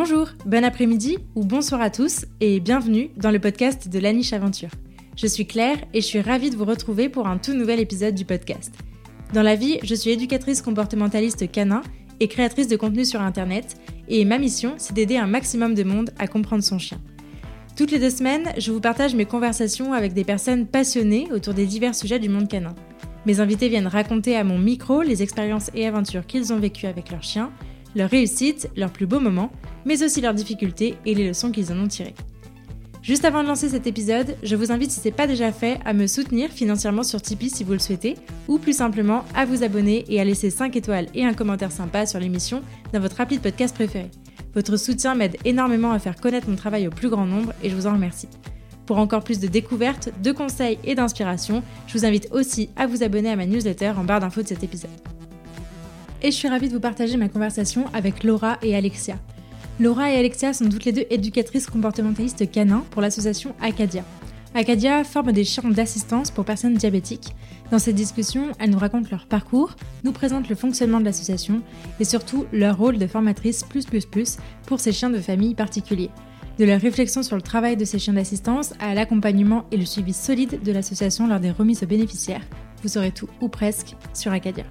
Bonjour, bon après-midi ou bonsoir à tous et bienvenue dans le podcast de la niche aventure. Je suis Claire et je suis ravie de vous retrouver pour un tout nouvel épisode du podcast. Dans la vie, je suis éducatrice comportementaliste canin et créatrice de contenu sur Internet et ma mission, c'est d'aider un maximum de monde à comprendre son chien. Toutes les deux semaines, je vous partage mes conversations avec des personnes passionnées autour des divers sujets du monde canin. Mes invités viennent raconter à mon micro les expériences et aventures qu'ils ont vécues avec leurs chiens, leurs réussites, leurs plus beaux moments, mais aussi leurs difficultés et les leçons qu'ils en ont tirées. Juste avant de lancer cet épisode, je vous invite, si ce n'est pas déjà fait, à me soutenir financièrement sur Tipeee si vous le souhaitez, ou plus simplement à vous abonner et à laisser 5 étoiles et un commentaire sympa sur l'émission dans votre appli de podcast préféré. Votre soutien m'aide énormément à faire connaître mon travail au plus grand nombre et je vous en remercie. Pour encore plus de découvertes, de conseils et d'inspiration, je vous invite aussi à vous abonner à ma newsletter en barre d'infos de cet épisode. Et je suis ravie de vous partager ma conversation avec Laura et Alexia. Laura et Alexia sont toutes les deux éducatrices comportementalistes canins pour l'association Acadia. Acadia forme des chiens d'assistance pour personnes diabétiques. Dans cette discussion, elles nous racontent leur parcours, nous présentent le fonctionnement de l'association et surtout leur rôle de formatrice plus plus plus pour ces chiens de famille particuliers. De leur réflexion sur le travail de ces chiens d'assistance à l'accompagnement et le suivi solide de l'association lors des remises aux bénéficiaires, vous saurez tout ou presque sur Acadia.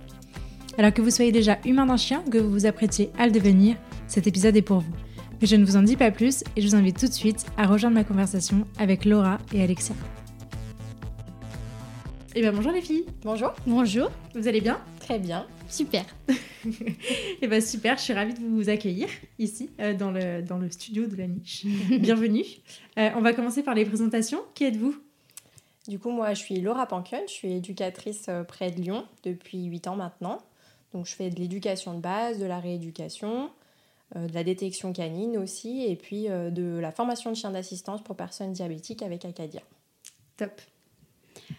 Alors que vous soyez déjà humain d'un chien, que vous vous apprêtiez à le devenir, cet épisode est pour vous. Mais je ne vous en dis pas plus et je vous invite tout de suite à rejoindre ma conversation avec Laura et Alexia. Eh bien bonjour les filles Bonjour Bonjour Vous allez bien? Très bien. Super Eh bien super, je suis ravie de vous accueillir ici euh, dans, le, dans le studio de la niche. Bienvenue. Euh, on va commencer par les présentations. Qui êtes-vous? Du coup, moi, je suis Laura Pancun, je suis éducatrice euh, près de Lyon depuis 8 ans maintenant. Donc, je fais de l'éducation de base, de la rééducation, de la détection canine aussi, et puis de la formation de chiens d'assistance pour personnes diabétiques avec Acadia. Top.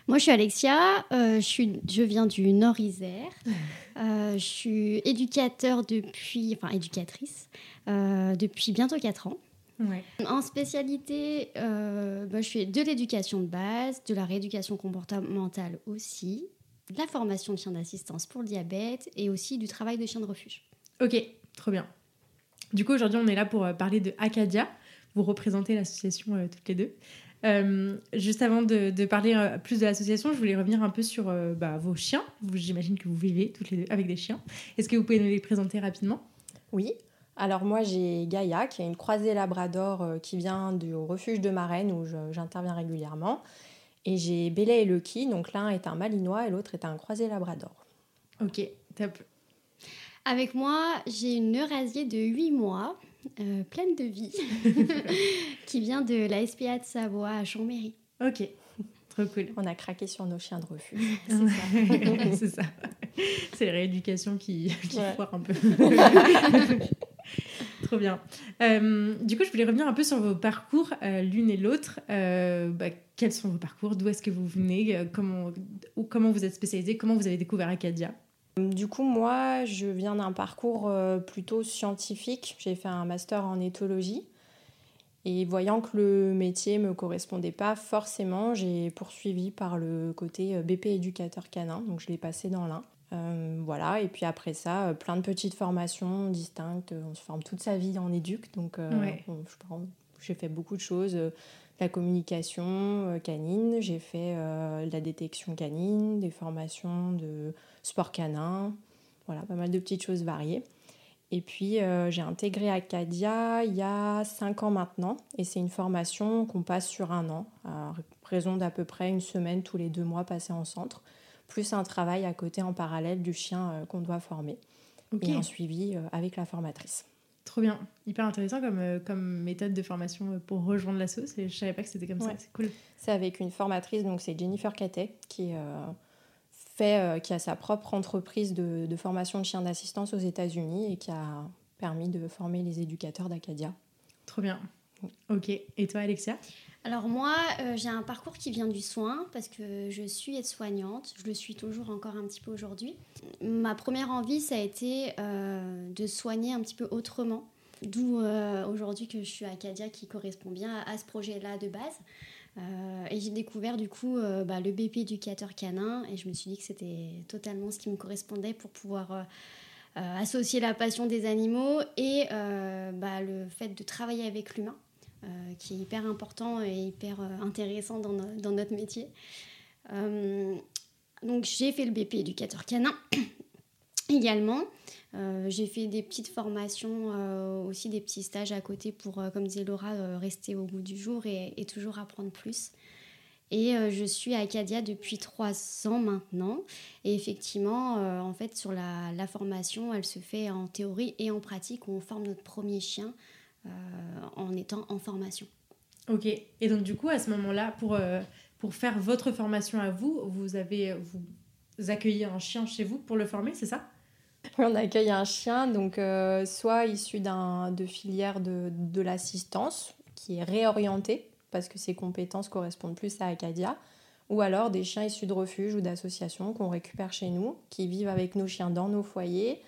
Moi, je suis Alexia, je, suis, je viens du Nord-Isère. je suis éducateur depuis, enfin éducatrice, depuis bientôt 4 ans. Ouais. En spécialité, euh, bah, je fais de l'éducation de base, de la rééducation comportementale aussi, de la formation de chiens d'assistance pour le diabète et aussi du travail de chien de refuge. Ok, trop bien. Du coup, aujourd'hui, on est là pour euh, parler de Acadia. Vous représentez l'association euh, toutes les deux. Euh, juste avant de, de parler euh, plus de l'association, je voulais revenir un peu sur euh, bah, vos chiens. J'imagine que vous vivez toutes les deux avec des chiens. Est-ce que vous pouvez nous les présenter rapidement? Oui. Alors moi j'ai Gaïa qui est une croisée labrador qui vient du refuge de Marraine où j'interviens régulièrement. Et j'ai Bélé et Lucky, donc l'un est un malinois et l'autre est un croisé labrador. Ok, top. Avec moi, j'ai une Eurasier de 8 mois, euh, pleine de vie, qui vient de la SPA de Savoie à Chambéry. Ok, trop cool. On a craqué sur nos chiens de refuge. C'est ça. C'est la rééducation qui, qui Ouais. foire un peu. Trop bien. Euh, du coup, je voulais revenir un peu sur vos parcours, euh, l'une et l'autre. Euh, bah, quels sont vos parcours? D'où est-ce que vous venez? Comment, comment vous êtes spécialisé? Comment vous avez découvert Acadia? Du coup, moi, je viens d'un parcours plutôt scientifique. J'ai fait un master en éthologie. Et voyant que le métier me correspondait pas forcément, j'ai poursuivi par le côté BP éducateur canin. Donc, je l'ai passé dans l'un. Euh, voilà, et puis après ça, euh, plein de petites formations distinctes. On se forme toute sa vie en éduc. Donc, euh, Ouais. je j'ai fait beaucoup de choses. euh, la communication euh, canine, j'ai fait euh, la détection canine, des formations de sport canin, voilà, pas mal de petites choses variées. Et puis euh, j'ai intégré Acadia il y a 5 ans maintenant, et c'est une formation qu'on passe sur un an, à raison d'à peu près une semaine tous les deux mois passés en centre, plus un travail à côté en parallèle du chien euh, qu'on doit former, et un suivi euh, avec la formatrice. trop bien. Hyper intéressant comme, euh, comme méthode de formation pour rejoindre l'asso. C'est- Je savais pas que c'était comme ça. C'est cool. C'est avec une formatrice, donc c'est Jennifer Catet, qui, euh, fait, euh, qui a sa propre entreprise de, de formation de chiens d'assistance aux États-Unis et qui a permis de former les éducateurs d'Acadia. Trop bien. Ok. Et toi, Alexia? Alors moi, euh, j'ai un parcours qui vient du soin parce que je suis aide-soignante. Je le suis toujours encore un petit peu aujourd'hui. Ma première envie, ça a été euh, de soigner un petit peu autrement. D'où euh, aujourd'hui que je suis à Acadia qui correspond bien à, ce projet-là de base. Et j'ai découvert du coup bah, le BP éducateur canin et je me suis dit que c'était totalement ce qui me correspondait pour pouvoir associer la passion des animaux et bah, le fait de travailler avec l'humain, qui est hyper important et hyper intéressant dans, notre métier. donc j'ai fait le BP éducateur canin également. Euh, j'ai fait des petites formations, euh, aussi des petits stages à côté pour, euh, comme disait Laura, rester au bout du jour et, toujours apprendre plus. Et je suis à Acadia depuis trois ans maintenant. Et effectivement, en fait, sur la, la, formation, elle se fait en théorie et en pratique. On forme notre premier chien en étant en formation. Ok. Et donc, du coup, à ce moment-là, pour, pour faire votre formation à vous, vous avez vous accueillez un chien chez vous pour le former, c'est ça? On accueille un chien, donc euh, soit issu de filière de, de l'assistance, qui est réorienté, parce que ses compétences correspondent plus à Acadia, ou alors des chiens issus de refuges ou d'associations qu'on récupère chez nous, qui vivent avec nos chiens dans nos foyers,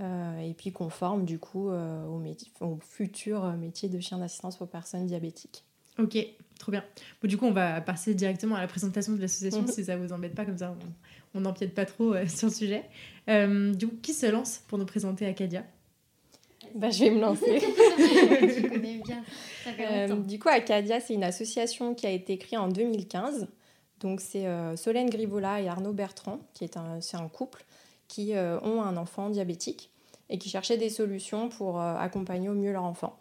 euh, et puis qu'on forme du coup euh, au, au, futur métier de chien d'assistance aux personnes diabétiques. Ok, trop bien. Bon, du coup, on va passer directement à la présentation de l'association, mhm. si ça vous embête pas, comme ça on n'empiète pas trop sur le sujet. Euh, du coup, qui se lance pour nous présenter Acadia? Bah, je vais me lancer. tu connais bien. Euh, du coup, Acadia, c'est une association qui a été créée en 2015. Donc, c'est euh, Solène Grivola et Arnaud Bertrand, qui est un, c'est un couple, qui ont un enfant diabétique et qui cherchaient des solutions pour accompagner au mieux leur enfant.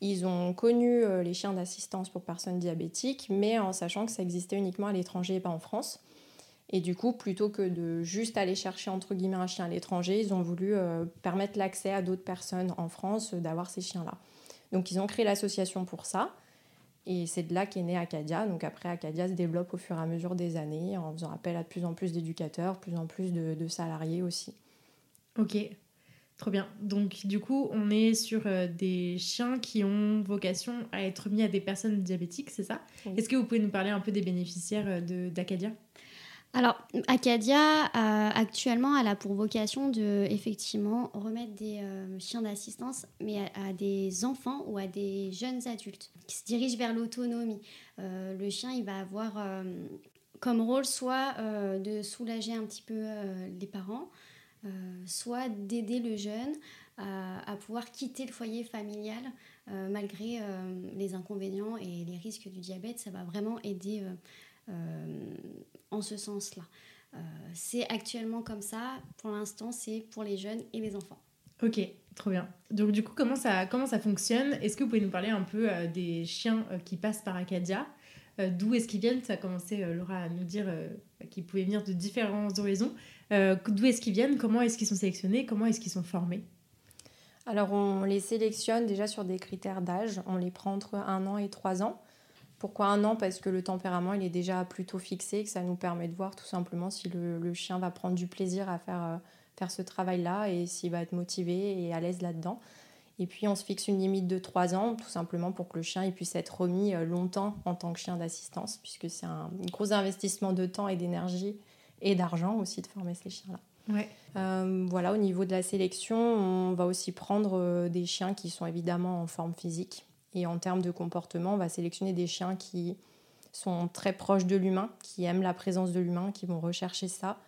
Ils ont connu les chiens d'assistance pour personnes diabétiques, mais en sachant que ça existait uniquement à l'étranger et pas en France. Et du coup, plutôt que de juste aller chercher entre guillemets un chien à l'étranger, ils ont voulu euh, permettre l'accès à d'autres personnes en France euh, d'avoir ces chiens-là. Donc ils ont créé l'association pour ça. Et c'est de là qu'est né Acadia. Donc après, Acadia se développe au fur et à mesure des années en faisant appel à de plus en plus d'éducateurs, plus en plus de, salariés aussi. Ok, trop bien. Donc du coup, on est sur euh, des chiens qui ont vocation à être mis à des personnes diabétiques, c'est ça? Est-ce que vous pouvez nous parler un peu des bénéficiaires d'Acadia? Alors, Acadia, euh, actuellement, elle a pour vocation de effectivement remettre des euh, chiens d'assistance, mais à, des enfants ou à des jeunes adultes qui se dirigent vers l'autonomie. Euh, le chien, il va avoir comme rôle soit de soulager un petit peu les parents, soit d'aider le jeune à, pouvoir quitter le foyer familial malgré les inconvénients et les risques du diabète. Ça va vraiment aider en ce sens-là. Euh, c'est actuellement comme ça. Pour l'instant, c'est pour les jeunes et les enfants. Ok, trop bien. Donc du coup, comment ça, comment ça fonctionne? Est-ce que vous pouvez nous parler un peu euh, des chiens euh, qui passent par Acadia? D'où est-ce qu'ils viennent? Ça a commencé, Laura, à nous dire qu'ils pouvaient venir de différents horizons. D'où est-ce qu'ils viennent? Comment est-ce qu'ils sont sélectionnés? Comment est-ce qu'ils sont formés? Alors, on les sélectionne déjà sur des critères d'âge. On les prend entre un an et trois ans. Pourquoi un an Parce que le tempérament, il est déjà plutôt fixé, que ça nous permet de voir tout simplement si le, chien va prendre du plaisir à faire, euh, faire ce travail-là et s'il va être motivé et à l'aise là-dedans. Et puis on se fixe une limite de 3 ans, tout simplement pour que le chien il puisse être remis euh, longtemps en tant que chien d'assistance, puisque c'est un gros investissement de temps et d'énergie et d'argent aussi de former ces chiens-là. Ouais. Euh, voilà, au niveau de la sélection, on va aussi prendre des chiens qui sont évidemment en forme physique, et en termes de comportement, on va sélectionner des chiens qui sont très proches de l'humain, qui aiment la présence de l'humain, qui vont rechercher ça,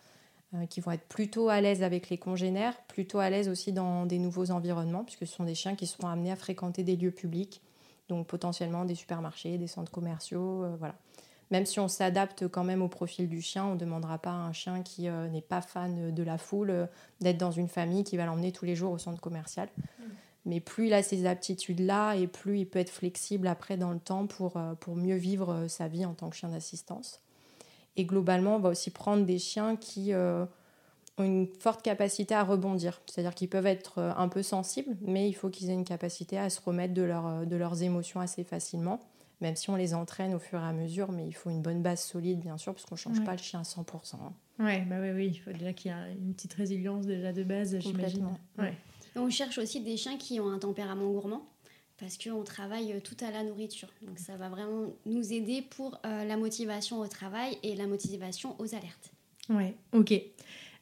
euh, qui vont être plutôt à l'aise avec les congénères, plutôt à l'aise aussi dans des nouveaux environnements, puisque ce sont des chiens qui seront amenés à fréquenter des lieux publics, donc potentiellement des supermarchés, des centres commerciaux, euh, voilà. Même si on s'adapte quand même au profil du chien, on ne demandera pas à un chien qui euh, n'est pas fan de la foule d'être dans une famille qui va l'emmener tous les jours au centre commercial. Mmh. Mais plus il a ces aptitudes-là et plus il peut être flexible après dans le temps pour, euh, pour mieux vivre euh, sa vie en tant que chien d'assistance. Et globalement, on va aussi prendre des chiens qui euh, ont une forte capacité à rebondir. C'est-à-dire qu'ils peuvent être un peu sensibles, mais il faut qu'ils aient une capacité à se remettre de, leur, de leurs émotions assez facilement, même si on les entraîne au fur et à mesure. Mais il faut une bonne base solide, bien sûr, parce qu'on ne change pas le chien à 100%. Hein. Ouais, bah oui, oui, il faut déjà qu'il y ait une petite résilience déjà de base, j'imagine. Ouais on cherche aussi des chiens qui ont un tempérament gourmand parce qu'on travaille tout à la nourriture. Donc ça va vraiment nous aider pour euh, la motivation au travail et la motivation aux alertes. Ouais, ok.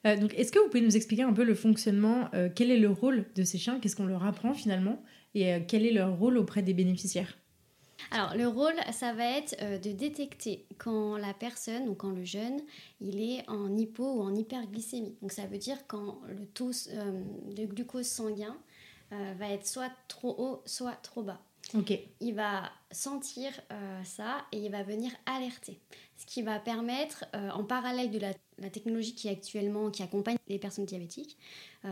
Euh, donc est-ce que vous pouvez nous expliquer un peu le fonctionnement euh, Quel est le rôle de ces chiens? Qu'est-ce qu'on leur apprend finalement? Et quel est leur rôle auprès des bénéficiaires? Alors, le rôle, ça va être euh, de détecter quand la personne ou quand le jeune, il est en hypo ou en hyperglycémie. Donc, ça veut dire quand le taux euh, de glucose sanguin euh, va être soit trop haut, soit trop bas. Ok. Il va sentir ça et il va venir alerter. Ce qui va permettre, en parallèle de la, la, technologie qui actuellement qui accompagne les personnes diabétiques,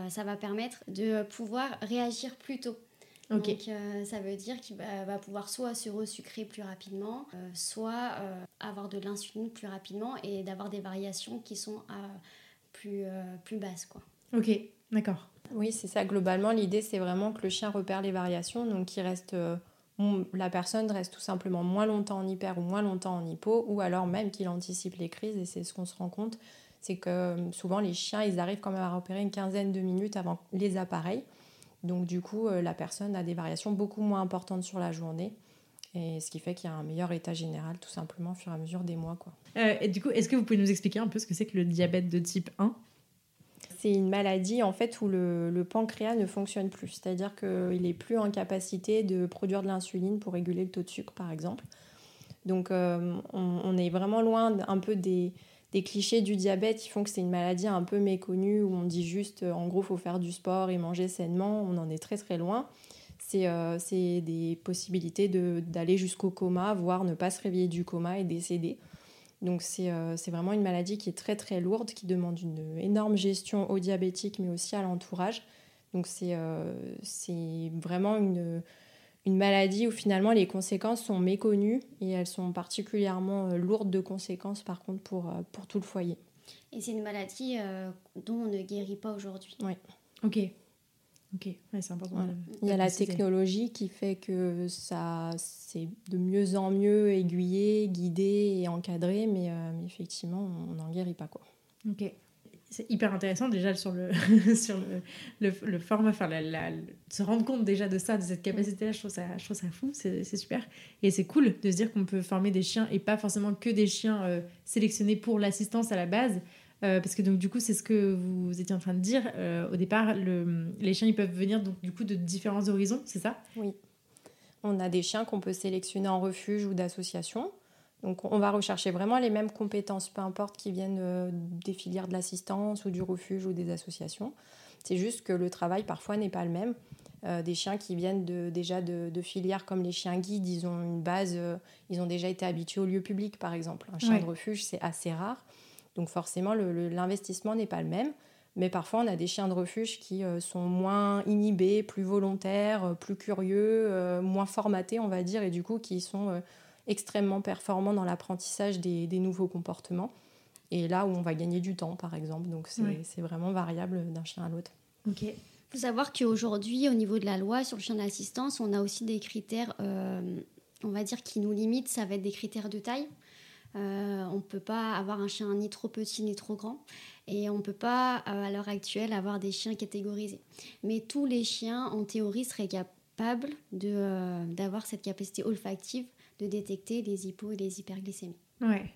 ça va permettre de pouvoir réagir plus tôt. Donc euh, ça veut dire qu'il va, pouvoir soit se resucrer plus rapidement, euh, soit euh, avoir de l'insuline plus rapidement et d'avoir des variations qui sont plus, plus basses. Quoi. Ok, d'accord. Oui, c'est ça. Globalement, l'idée, c'est vraiment que le chien repère les variations, donc qu'il reste... la personne reste tout simplement moins longtemps en hyper ou moins longtemps en hypo, ou alors même qu'il anticipe les crises, et c'est ce qu'on se rend compte, c'est que souvent les chiens, ils arrivent quand même à repérer une quinzaine de minutes avant les appareils. Donc du coup, euh, la personne a des variations beaucoup moins importantes sur la journée. Et ce qui fait qu'il y a un meilleur état général, tout simplement, au fur et à mesure des mois. Quoi. Euh, et du coup, est-ce que vous pouvez nous expliquer un peu ce que c'est que le diabète de type 1 C'est une maladie en fait où le, pancréas ne fonctionne plus. C'est-à-dire qu'il n'est plus en capacité de produire de l'insuline pour réguler le taux de sucre, par exemple. Donc euh, on, est vraiment loin un peu des, des clichés du diabète qui font que c'est une maladie un peu méconnue où on dit juste euh, en gros faut faire du sport et manger sainement, on en est très très loin. C'est euh, des possibilités d'aller jusqu'au coma, voire ne pas se réveiller du coma et décéder. Donc euh, c'est vraiment une maladie qui est très très lourde, qui demande une énorme gestion au diabétique mais aussi à l'entourage. Donc c'est vraiment une, une maladie où finalement les conséquences sont méconnues et elles sont particulièrement euh, lourdes de conséquences par contre pour, euh, pour tout le foyer. Et c'est une maladie euh, dont on ne guérit pas aujourd'hui. Oui. Ok. Ok, c'est important. Il y a la technologie qui fait que ça c'est de mieux en mieux aiguillé, guidé et encadré, mais, mais effectivement, on n'en guérit pas. Quoi. Ok c'est hyper intéressant déjà sur le, sur le, le, format, enfin, se rendre compte déjà de ça, de cette capacité-là, je, trouve ça, je trouve ça fou, c'est super. Et c'est cool de se dire qu'on peut former des chiens et pas forcément que des chiens euh, sélectionnés pour l'assistance à la base. Euh, parce que donc du coup c'est ce que vous étiez en train de dire euh, au départ le, les chiens ils peuvent venir donc du coup de différents horizons c'est ça? Oui on a des chiens qu'on peut sélectionner en refuge ou d'association donc on va rechercher vraiment les mêmes compétences, peu importe qu'ils viennent euh, des filières de l'assistance ou du refuge ou des associations. C'est juste que le travail parfois n'est pas le même. Euh, des chiens qui viennent déjà de, filières comme les chiens guides, ils ont une base, euh, ils ont déjà été habitués au lieu public par exemple. Un chien de refuge, c'est assez rare. Donc forcément, l'investissement n'est pas le même. Mais parfois, on a des chiens de refuge qui sont moins inhibés, plus volontaires, plus curieux, moins formatés, on va dire, et du coup, qui sont extrêmement performant dans l'apprentissage des, nouveaux comportements. Et là où on va gagner du temps, par exemple. Donc c'est vraiment variable d'un chien à l'autre. Ok. Il faut savoir qu'aujourd'hui, au niveau de la loi sur le chien d'assistance, on a aussi des critères, euh, on va dire, qui nous limitent. Ça va être des critères de taille. Euh, on ne peut pas avoir un chien ni trop petit ni trop grand. Et on ne peut pas, euh, à l'heure actuelle, avoir des chiens catégorisés. Mais tous les chiens, en théorie, seraient capables d'avoir cette capacité olfactive de détecter les hypos et les hyperglycémies. Ouais.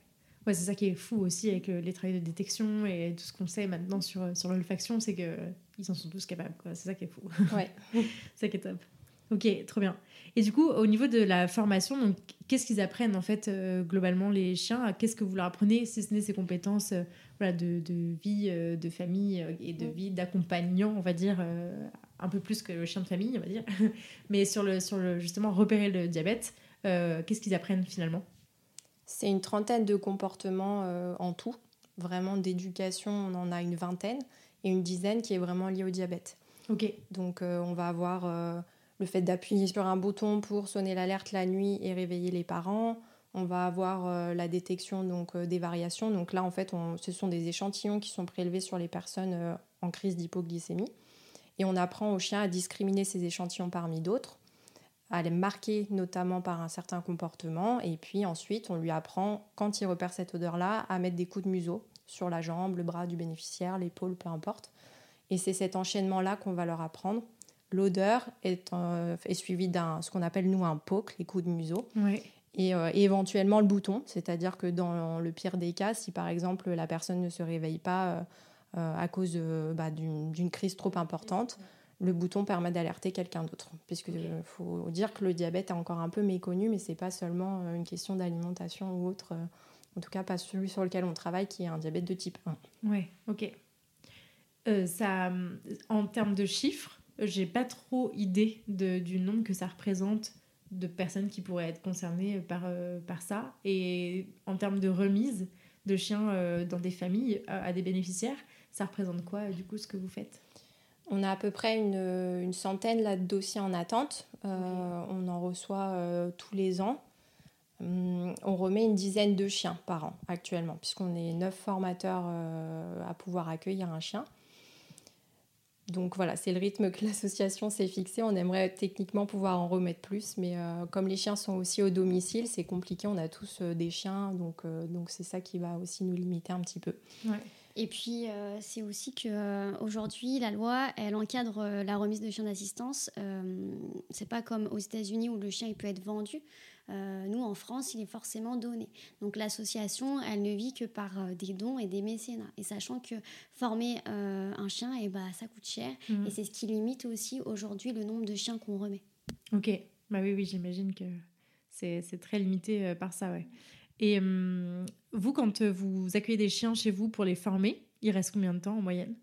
Ouais, c'est ça qui est fou aussi avec les travails de détection et tout ce qu'on sait maintenant sur, sur l'olfaction, c'est qu'ils en sont tous capables. C'est ça qui est fou. Ouais. c'est ça qui est top. Ok, trop bien. Et du coup, au niveau de la formation, donc, qu'est-ce qu'ils apprennent en fait euh, globalement les chiens? Qu'est-ce que vous leur apprenez si ce n'est ces compétences euh, voilà, de, de, vie, euh, de famille et de vie d'accompagnant, on va dire, un peu plus que le chien de famille, on va dire. Mais sur le, sur le justement repérer le diabète, euh, qu'est-ce qu'ils apprennent finalement? C'est une trentaine de comportements euh, en tout. Vraiment d'éducation, on en a une vingtaine et une dizaine qui est vraiment liée au diabète. Ok. Donc euh, on va avoir le fait d'appuyer sur un bouton pour sonner l'alerte la nuit et réveiller les parents. On va avoir la détection donc des variations. Donc là en fait, ce sont des échantillons qui sont prélevés sur les personnes en crise d'hypoglycémie et on apprend au chien à discriminer ces échantillons parmi d'autres à les marquer notamment par un certain comportement. Et puis ensuite, on lui apprend, quand il repère cette odeur-là, à mettre des coups de museau sur la jambe, le bras du bénéficiaire, l'épaule, peu importe. Et c'est cet enchaînement-là qu'on va leur apprendre. L'odeur est, euh, est suivie d'un ce qu'on appelle nous un poke, les coups de museau. Et, euh, et, éventuellement le bouton, c'est-à-dire que dans le pire des cas, si par exemple la personne ne se réveille pas euh, à cause bah, d'une crise trop importante, le bouton permet d'alerter quelqu'un d'autre. Puisque il faut dire que le diabète est encore un peu méconnu, mais c'est pas seulement une question d'alimentation ou autre. En tout cas, pas celui sur lequel on travaille, qui est un diabète de type 1. Ouais, ok. ça, en termes de chiffres, j'ai pas trop idée du nombre que ça représente de personnes qui pourraient être concernées par, euh, par ça. Et en termes de remise de chiens euh, dans des familles à des bénéficiaires, ça représente quoi du coup ce que vous faites? On a à peu près une, une centaine là, de dossiers en attente. Euh, on en reçoit tous les ans. Hum, on remet une dizaine de chiens par an actuellement, puisqu'on est neuf formateurs à pouvoir accueillir un chien. Donc voilà, c'est le rythme que l'association s'est fixé. On aimerait techniquement pouvoir en remettre plus, mais euh, comme les chiens sont aussi au domicile, c'est compliqué. On a tous euh, des chiens, donc euh, donc c'est ça qui va aussi nous limiter un petit peu. Et puis c'est aussi que aujourd'hui la loi, elle encadre la remise de chiens d'assistance. c'est pas comme aux États-Unis où le chien il peut être vendu. Euh, nous, en France, il est forcément donné. Donc l'association, elle ne vit que par euh, des dons et des mécénats. Et sachant que former euh, un chien, et eh bah, ça coûte cher. Mmh. Et c'est ce qui limite aussi aujourd'hui le nombre de chiens qu'on remet. Ok, bah oui, oui, j'imagine que c'est très limité par ça, ouais. Et hum, vous, quand vous accueillez des chiens chez vous pour les former, il reste combien de temps en moyenne?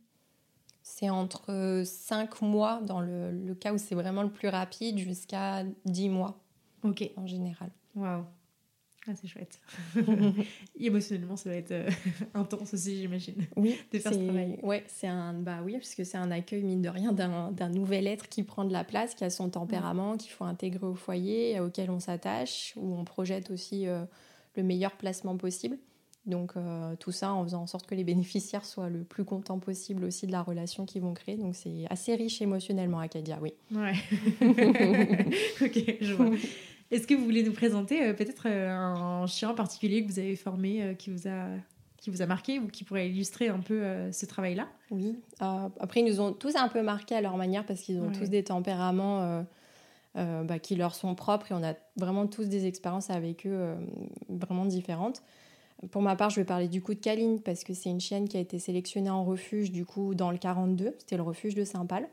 C'est entre 5 mois dans le, le cas où c'est vraiment le plus rapide jusqu'à 10 mois Ok. En général. Waouh. Ah, c'est chouette. Émotionnellement, ça va être euh, intense aussi, j'imagine. Oui, de faire ce travail. Ouais, c'est un, bah oui, parce que c'est un accueil mine de rien d'un nouvel être qui prend de la place, qui a son tempérament, qu'il faut intégrer au foyer, auquel on s'attache, où on projette aussi euh, le meilleur placement possible. Donc euh, tout ça en faisant en sorte que les bénéficiaires soient le plus contents possible aussi de la relation qu'ils vont créer. Donc c'est assez riche émotionnellement, Acadia, oui. Ouais. ok, je vois. Est-ce que vous voulez nous présenter euh, peut-être euh, un chien en particulier que vous avez formé, euh, qui, vous a, qui vous a marqué ou qui pourrait illustrer un peu ce travail-là? Oui. après, ils nous ont tous un peu marqué à leur manière parce qu'ils ont tous des tempéraments bah, qui leur sont propres et on a vraiment tous des expériences avec eux vraiment différentes. Pour ma part, je vais parler du coup de Kaline parce que c'est une chienne qui a été sélectionnée en refuge du coup dans le 42. C'était le refuge de Saint-Pal.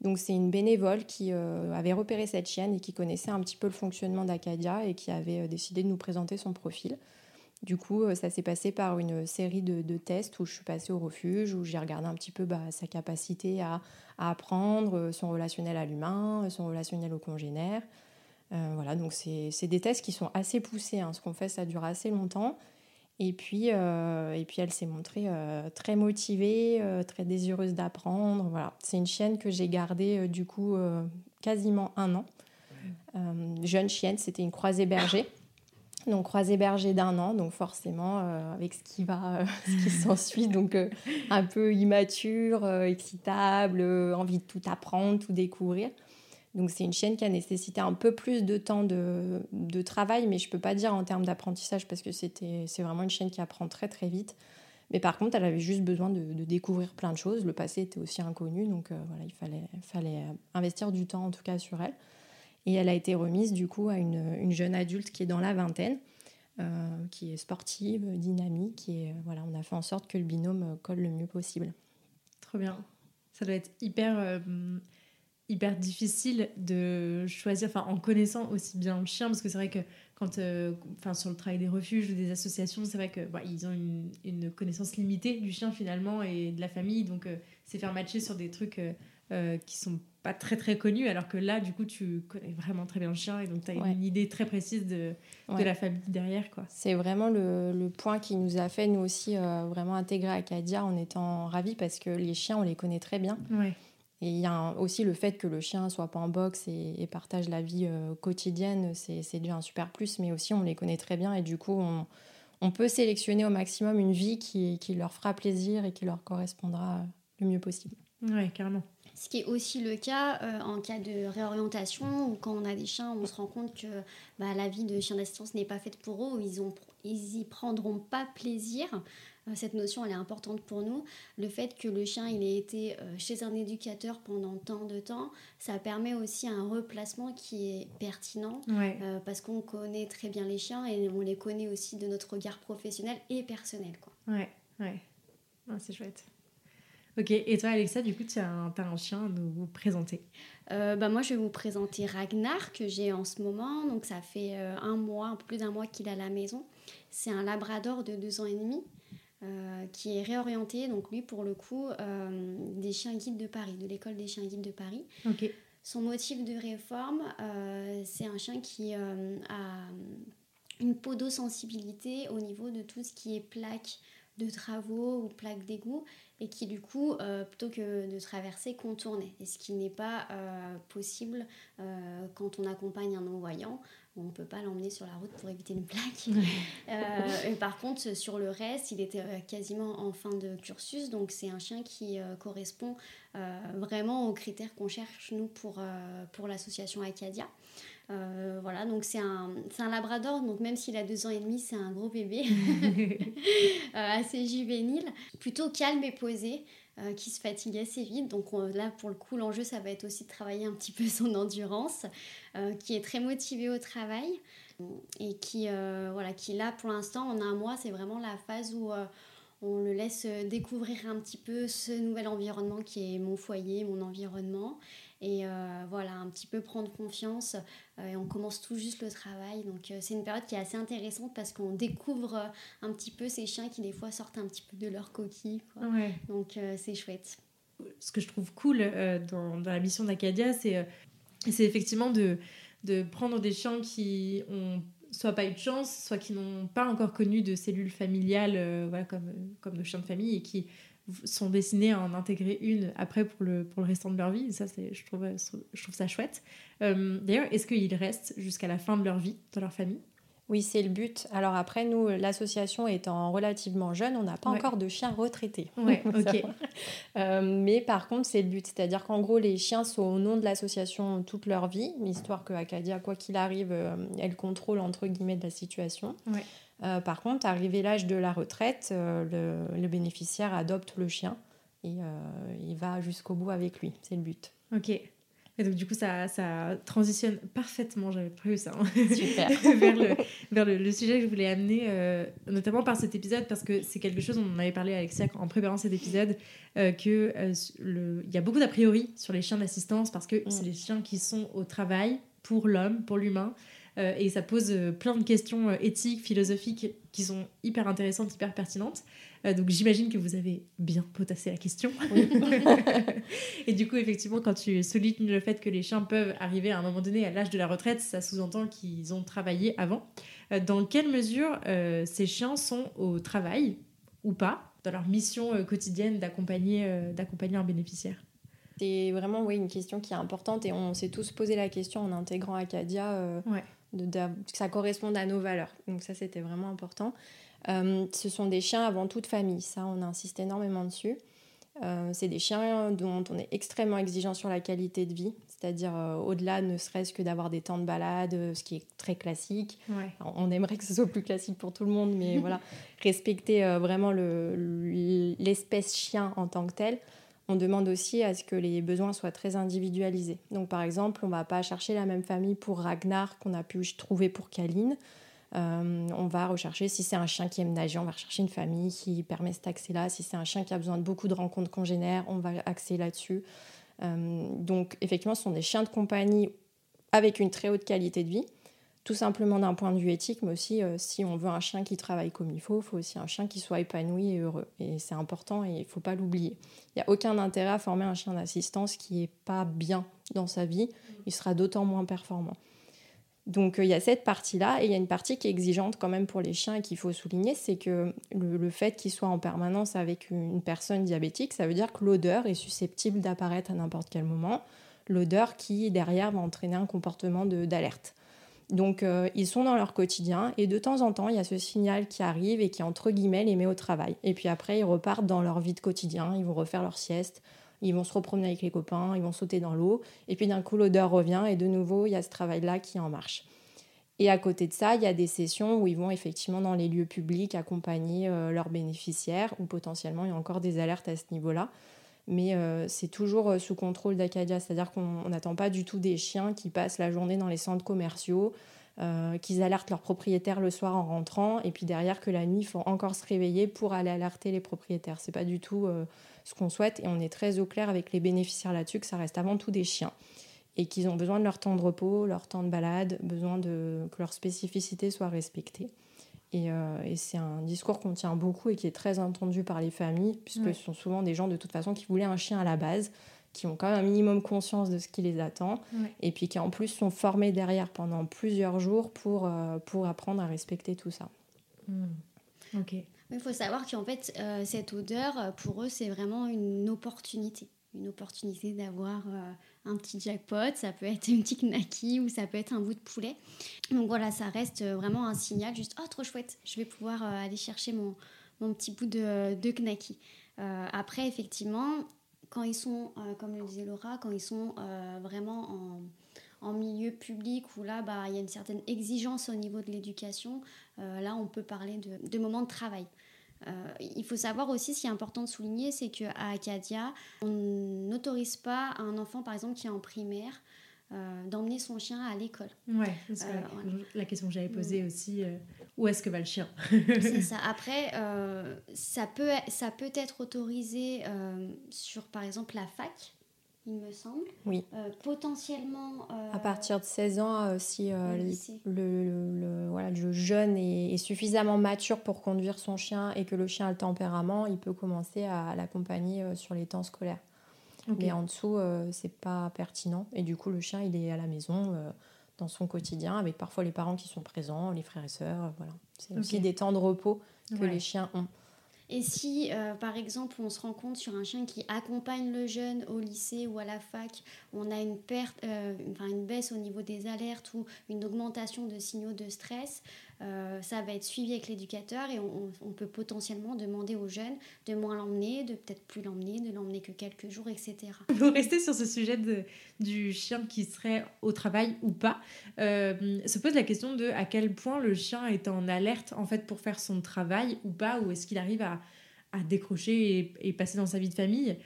Donc c'est une bénévole qui euh, avait repéré cette chienne et qui connaissait un petit peu le fonctionnement d'Acadia et qui avait euh, décidé de nous présenter son profil. Du coup, euh, ça s'est passé par une série de, tests où je suis passée au refuge, où j'ai regardé un petit peu bah, sa capacité à, apprendre, son relationnel à l'humain, son relationnel au congénère. voilà, donc c'est des tests qui sont assez poussés. Hein. Ce qu'on fait, ça dure assez longtemps. Et puis, euh, et puis elle s'est montrée euh, très motivée, euh, très désireuse d'apprendre. Voilà. C'est une chienne que j'ai gardée du coup quasiment un an. jeune chienne, c'était une croisée berger. Donc croisée berger d'un an, donc forcément avec ce qui va, ce qui s'ensuit, donc un peu immature, excitable, envie de tout apprendre, tout découvrir. Donc c'est une chienne qui a nécessité un peu plus de temps de, travail, mais je peux pas dire en termes d'apprentissage parce que c'est vraiment une chienne qui apprend très très vite. Mais par contre, elle avait juste besoin de, de découvrir plein de choses. Le passé était aussi inconnu, donc euh, voilà, il fallait, fallait investir du temps en tout cas sur elle. Et elle a été remise du coup à une, une jeune adulte qui est dans la vingtaine, euh, qui est sportive, dynamique, et euh, voilà, on a fait en sorte que le binôme colle le mieux possible. Trop bien. Ça doit être hyper hyper difficile de choisir, enfin en connaissant aussi bien le chien, parce que c'est vrai que quand, euh, enfin sur le travail des refuges ou des associations, c'est vrai que bah, ils ont une, connaissance limitée du chien finalement et de la famille, donc euh, c'est faire matcher sur des trucs euh, qui sont pas très très connus, alors que là du coup tu connais vraiment très bien le chien et donc tu as une idée très précise de, de la famille derrière quoi. C'est vraiment le, le, point qui nous a fait nous aussi vraiment intégrer Acadia en étant ravis parce que les chiens on les connaît très bien. Ouais. Et il y a aussi le fait que le chien soit pas en boxe et, partage la vie euh, quotidienne, c'est déjà un super plus, mais aussi on les connaît très bien et du coup on, on peut sélectionner au maximum une vie qui, qui, leur fera plaisir et qui leur correspondra le mieux possible. Oui, carrément. Ce qui est aussi le cas euh, en cas de réorientation ou quand on a des chiens, on se rend compte que bah, la vie de chien d'assistance n'est pas faite pour eux, ou ils, ont, ils y prendront pas plaisir. Euh, cette notion, elle est importante pour nous. Le fait que le chien, il ait été euh, chez un éducateur pendant tant de temps, ça permet aussi un replacement qui est pertinent euh, parce qu'on connaît très bien les chiens et on les connaît aussi de notre regard professionnel et personnel. Quoi. Ouais, ouais. c'est chouette. Ok, et toi Alexa, du coup, tu as, un, un chien à nous présenter euh, bah moi, je vais vous présenter Ragnar que j'ai en ce moment. Donc, ça fait euh, un mois, un peu plus d'un mois qu'il est à la maison. C'est un labrador de deux ans et demi euh, qui est réorienté. Donc, lui, pour le coup, des chiens guides de Paris, de l'école des chiens guides de Paris. Ok. Son motif de réforme, c'est un chien qui a une podosensibilité au niveau de tout ce qui est plaque de travaux ou plaques d'égout et qui du coup, euh, plutôt que de traverser, contournait. Et ce qui n'est pas euh, possible euh, quand on accompagne un non-voyant. On ne peut pas l'emmener sur la route pour éviter une plaque. et par contre, sur le reste, il était quasiment en fin de cursus. Donc c'est un chien qui correspond vraiment aux critères qu'on cherche, nous, pour, pour l'association Acadia. Euh, voilà, donc c'est un, un, labrador, donc même s'il a deux ans et demi, c'est un gros bébé, euh, assez juvénile, plutôt calme et posé, euh, qui se fatigue assez vite. Donc là, pour le coup, l'enjeu, ça va être aussi de travailler un petit peu son endurance, qui est très motivé au travail et qui, voilà, qui là, pour l'instant, en un mois, c'est vraiment la phase où on le laisse découvrir un petit peu ce nouvel environnement qui est mon foyer, mon environnement et euh, voilà, un petit peu prendre confiance. Euh, et on commence tout juste le travail. Donc euh, c'est une période qui est assez intéressante parce qu'on découvre un petit peu ces chiens qui des fois sortent un petit peu de leur coquille. Donc c'est chouette. Ce que je trouve cool dans, dans, la mission d'Acadia, c'est c'est effectivement de, de prendre des chiens qui ont soit pas eu de chance, soit qui n'ont pas encore connu de cellules familiales, voilà, comme, comme nos chiens de famille, et qui sont destinés à en intégrer une après pour le, pour le restant de leur vie. ça, c'est, je, trouve, je trouve ça chouette. Euh, d'ailleurs, est-ce qu'ils restent jusqu'à la fin de leur vie dans leur famille? Oui, c'est le but. Alors après, nous, l'association étant relativement jeune, on n'a pas encore de chiens retraités. Ouais, ok. Euh, mais par contre, c'est le but. C'est-à-dire qu'en gros, les chiens sont au nom de l'association toute leur vie, histoire que Acadia, quoi qu'il arrive, euh, elle contrôle entre guillemets de la situation. Ouais. Euh, par contre, arrivé l'âge de la retraite, euh, le, bénéficiaire adopte le chien et euh, il va jusqu'au bout avec lui. C'est le but. Ok. Et donc, du coup, ça, ça transitionne parfaitement, j'avais prévu ça, hein. Super. vers, le, vers le, sujet que je voulais amener, notamment par cet épisode, parce que c'est quelque chose dont on avait parlé, Alexia, en préparant cet épisode, qu'il y a beaucoup d'a priori sur les chiens d'assistance, parce que mm. c'est les chiens qui sont au travail pour l'homme, pour l'humain, euh, et ça pose euh, plein de questions euh, éthiques, philosophiques qui sont hyper intéressantes, hyper pertinentes. donc j'imagine que vous avez bien potassé la question. et du coup, effectivement, quand tu soulignes le fait que les chiens peuvent arriver à un moment donné à l'âge de la retraite, ça sous-entend qu'ils ont travaillé avant. dans quelle mesure ces chiens sont au travail ou pas dans leur mission quotidienne d'accompagner d'accompagner un bénéficiaire? C'est vraiment oui, une question qui est importante et on s'est tous posé la question en intégrant Acadia. ouais que ça corresponde à nos valeurs. Donc ça, c'était vraiment important. Euh, ce sont des chiens avant toute famille, ça, on insiste énormément dessus. Euh, c'est des chiens dont on est extrêmement exigeant sur la qualité de vie, c'est-à-dire euh, au-delà ne serait-ce que d'avoir des temps de balade, ce qui est très classique. on aimerait que ce soit plus classique pour tout le monde, mais voilà, respecter vraiment l'espèce chien en tant que telle on demande aussi à ce que les besoins soient très individualisés. Donc par exemple, on ne va pas chercher la même famille pour Ragnar qu'on a pu trouver pour Kaline. Euh, on va rechercher, si c'est un chien qui aime nager, on va rechercher une famille qui permet cet accès-là. Si c'est un chien qui a besoin de beaucoup de rencontres congénères, on va axer là-dessus. Euh, donc effectivement, ce sont des chiens de compagnie avec une très haute qualité de vie tout simplement d'un point de vue éthique, mais aussi euh, si on veut un chien qui travaille comme il faut, il faut aussi un chien qui soit épanoui et heureux. Et c'est important et il ne faut pas l'oublier. Il n'y a aucun intérêt à former un chien d'assistance qui n'est pas bien dans sa vie, il sera d'autant moins performant. Donc euh, il y a cette partie-là, et il y a une partie qui est exigeante quand même pour les chiens et qu'il faut souligner, c'est que le, fait qu'ils soient en permanence avec une personne diabétique, ça veut dire que l'odeur est susceptible d'apparaître à n'importe quel moment, l'odeur qui derrière va entraîner un comportement d'alerte. Donc euh, ils sont dans leur quotidien et de temps en temps il y a ce signal qui arrive et qui entre guillemets les met au travail. Et puis après ils repartent dans leur vie de quotidien, ils vont refaire leur sieste, ils vont se repromener avec les copains, ils vont sauter dans l'eau et puis d'un coup l'odeur revient et de nouveau il y a ce travail-là qui en marche. Et à côté de ça, il y a des sessions où ils vont effectivement dans les lieux publics accompagner euh, leurs bénéficiaires ou potentiellement il y a encore des alertes à ce niveau-là mais euh, c'est toujours euh, sous contrôle d'Acadia, c'est-à-dire qu'on n'attend pas du tout des chiens qui passent la journée dans les centres commerciaux qu'ils alertent leurs propriétaires le soir en rentrant, et puis derrière que la nuit, il faut encore se réveiller pour aller alerter les propriétaires. C'est pas du tout ce qu'on souhaite, et on est très au clair avec les bénéficiaires là-dessus que ça reste avant tout des chiens et qu'ils ont besoin de leur temps de repos, leur temps de balade, besoin de, que leurs spécificités soient respectées. Et, euh, et c'est un discours qu'on tient beaucoup et qui est très entendu par les familles, puisque ce sont souvent des gens de toute façon qui voulaient un chien à la base, qui ont quand même un minimum conscience de ce qui les attend, et puis qui en plus sont formés derrière pendant plusieurs jours pour, euh, pour apprendre à respecter tout ça. Hmm. Ok. Il faut savoir qu'en fait, euh, cette odeur, pour eux, c'est vraiment une opportunité. Une opportunité d'avoir un petit jackpot, ça peut être une petite knacky ou ça peut être un bout de poulet. Donc voilà, ça reste vraiment un signal, juste oh trop chouette, je vais pouvoir euh, aller chercher mon, mon petit bout de, de knacky. Euh, après, effectivement, quand ils sont, euh, comme le disait Laura, quand ils sont vraiment en, en, milieu public où là, bah, il y a une certaine exigence au niveau de l'éducation, là, on peut parler de, de moments de travail. Euh, il faut savoir aussi, ce qui est important de souligner, c'est qu'à Acadia, on n'autorise pas un enfant, par exemple, qui est en primaire, euh, d'emmener son chien à l'école. Ouais, c'est euh, la, question que j'avais posée aussi, où est-ce que va le chien? C'est ça. Après, ça, peut, ça peut être autorisé sur, par exemple, la fac il me semble. Oui. Euh, potentiellement. Euh, à partir de 16 ans, euh, si le, voilà, le jeune est, suffisamment mature pour conduire son chien et que le chien a le tempérament, il peut commencer à, l'accompagner sur les temps scolaires. Mais en dessous, c'est pas pertinent. Et du coup, le chien, il est à la maison dans son quotidien, avec parfois les parents qui sont présents, les frères et sœurs. Voilà. C'est aussi des temps de repos que les chiens ont. Et si, euh, par exemple, on se rend compte sur un chien qui accompagne le jeune au lycée ou à la fac, on a une, perte, euh, enfin une baisse au niveau des alertes ou une augmentation de signaux de stress, euh, ça va être suivi avec l'éducateur et on, peut potentiellement demander au jeune de moins l'emmener, de peut-être plus l'emmener, de l'emmener que quelques jours, etc. Pour rester sur ce sujet du chien qui serait au travail ou pas, se pose la question de à quel point le chien est en alerte en fait pour faire son travail ou pas, ou est-ce qu'il arrive à à décrocher et, passer dans sa vie de famille.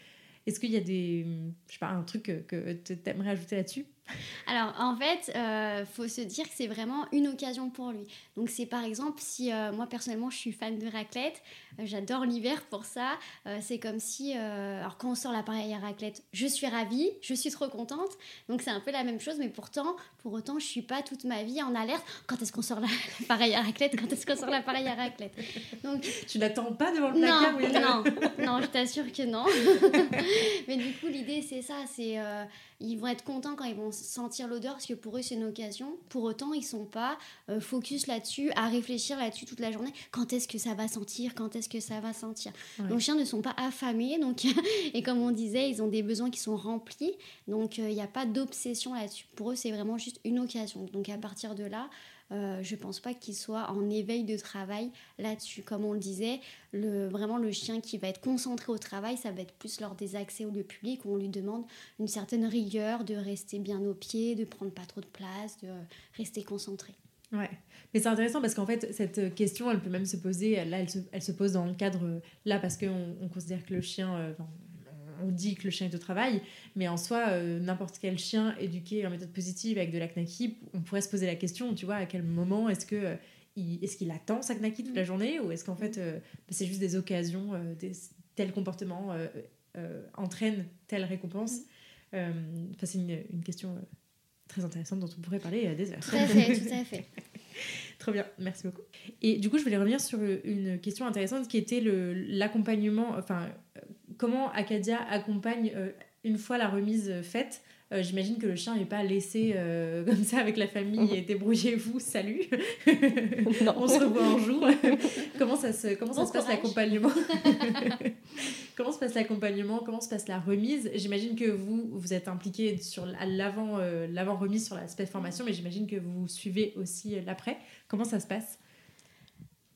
Est-ce qu'il y a des, je sais pas, un truc que, tu aimerais ajouter là-dessus? Alors en fait, il euh, faut se dire que c'est vraiment une occasion pour lui. Donc c'est par exemple si euh, moi personnellement je suis fan de raclette, euh, j'adore l'hiver pour ça. c'est comme si, alors quand on sort l'appareil à raclette, je suis ravie, je suis trop contente. Donc c'est un peu la même chose, mais pourtant, pour autant, je suis pas toute ma vie en alerte. Quand est-ce qu'on sort l'appareil à raclette? Quand est-ce qu'on sort l'appareil à raclette? Donc tu n'attends pas devant le placard Non, non, non, je t'assure que non. mais du coup l'idée c'est ça, c'est ils vont être contents quand ils vont sentir l'odeur parce que pour eux c'est une occasion. Pour autant, ils sont pas euh, focus là-dessus, à réfléchir là-dessus toute la journée. Quand est-ce que ça va sentir? Quand est-ce que ça va sentir? Les chiens ne sont pas affamés, donc et comme on disait, ils ont des besoins qui sont remplis, donc euh, il n'y a pas d'obsession là-dessus. Pour eux, c'est vraiment juste une occasion. Donc à partir de là, euh, je pense pas qu'il soit en éveil de travail là-dessus. Comme on le disait, vraiment le chien qui va être concentré au travail, ça va être plus lors des accès au lieu public où on lui demande une certaine rigueur, de rester bien au pied, de prendre pas trop de place, de rester concentré. Ouais, mais c'est intéressant parce qu'en fait, cette question, elle peut même se poser, là, elle se, pose dans le cadre, là, parce qu'on on considère que le chien, euh, on dit que le chien est au travail, mais en soi, euh, n'importe quel chien éduqué en méthode positive avec de la knaki, on pourrait se poser la question, tu vois, à quel moment est-ce que euh, est-ce qu'il attend sa knaki toute la journée ou est-ce qu'en fait euh, c'est juste des occasions, des, tel comportement entraîne telle récompense mm. c'est une, une, question très intéressante dont on pourrait parler des heures. Tout à fait, tout à fait. Très bien, merci beaucoup. Et du coup, je voulais revenir sur une question intéressante qui était l'accompagnement, enfin, comment Acadia accompagne euh, une fois la remise faite euh, J'imagine que le chien n'est pas laissé euh, comme ça avec la famille et débrouillez-vous, salut. On se revoit un jour. comment ça se, comment ça se passe l'accompagnement Comment se passe l'accompagnement Comment se passe la remise? J'imagine que vous, vous êtes impliqué sur l'avant l'avant remise sur l'aspect formation, mais j'imagine que vous suivez aussi l'après. Comment ça se passe?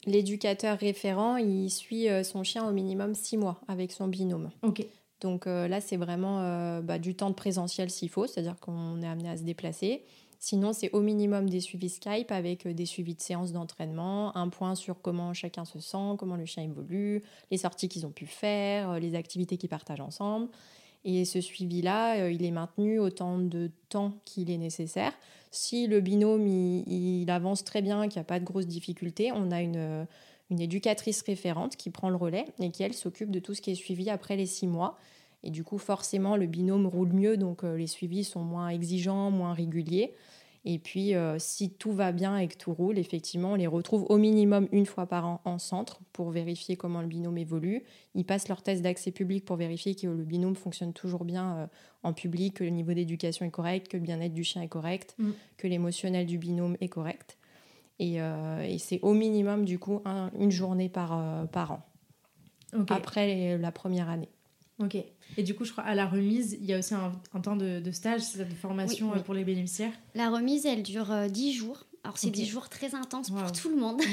L'éducateur référent, il suit euh, son chien au minimum six mois avec son binôme. Ok. Donc euh, là, c'est vraiment euh, bah, du temps de présentiel s'il faut, c'est-à-dire qu'on est amené à se déplacer. Sinon, c'est au minimum des suivis Skype avec des suivis de séances d'entraînement, un point sur comment chacun se sent, comment le chien évolue, les sorties qu'ils ont pu faire, les activités qu'ils partagent ensemble. Et ce suivi-là, il est maintenu autant de temps qu'il est nécessaire Si le binôme il, avance très bien, qu'il n'y a pas de grosses difficultés, on a une, une éducatrice référente qui prend le relais et qui, elle, s'occupe de tout ce qui est suivi après les six mois. Et du coup, forcément, le binôme roule mieux, donc euh, les suivis sont moins exigeants, moins réguliers. Et puis, euh, si tout va bien et que tout roule, effectivement, on les retrouve au minimum une fois par an en centre pour vérifier comment le binôme évolue. Ils passent leur test d'accès public pour vérifier que le binôme fonctionne toujours bien euh, en public, que le niveau d'éducation est correct, que le bien-être du chien est correct, mm. que l'émotionnel du binôme est correct. Et, c'est au minimum, du coup, une journée par, par an. Après la première année. Ok. Et du coup, je crois à la remise, il y a aussi un, temps de, stage, de formation euh, pour les bénéficiaires? La remise, elle dure 10 euh, jours. Alors, c'est 10 jours très intenses pour tout le monde.